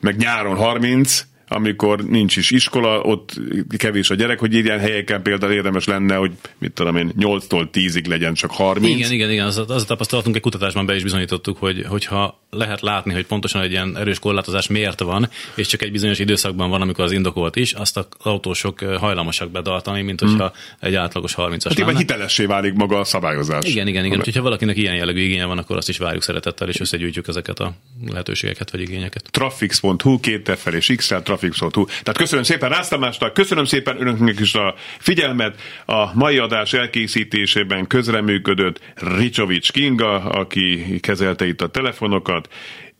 meg nyáron 30, amikor nincs is iskola, ott kevés a gyerek, hogy ilyen helyeken például érdemes lenne, hogy mit tudom én, 8-tól 10-ig legyen csak 30. Igen, igen, igen, az, az a tapasztalatunk egy kutatásban be is bizonyítottuk, hogy, hogyha lehet látni, hogy pontosan egy ilyen erős korlátozás miért van, és csak egy bizonyos időszakban van, amikor az indokolt is, azt az autósok hajlamosak betartani, mint hogyha hmm. egy átlagos 30-as hát lenne. hitelessé válik maga a szabályozás. Igen, igen, igen. Úgyhogy ha valakinek ilyen jellegű igénye van, akkor azt is várjuk szeretettel, és összegyűjtjük ezeket a lehetőségeket vagy igényeket. Trafix.hu, két f és x trafix.hu. Tehát köszönöm szépen Rásztamásnak, köszönöm szépen önöknek is a figyelmet. A mai adás elkészítésében közreműködött Ricsovics Kinga, aki kezelte itt a telefonokat,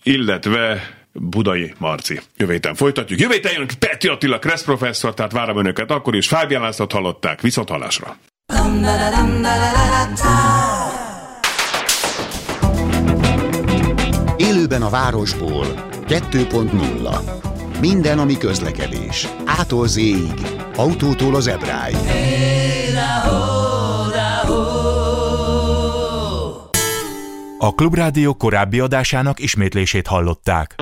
illetve Budai Marci. Jövő héten folytatjuk. Jövő héten jön Peti Attila Kressz professzor, tehát várom önöket akkor is. Fábián Lászlót hallották. Viszont hallásra. Élőben a városból 2.0 minden, ami közlekedés. Ától autótól az ebráig. Hey, A Klubrádió korábbi adásának ismétlését hallották.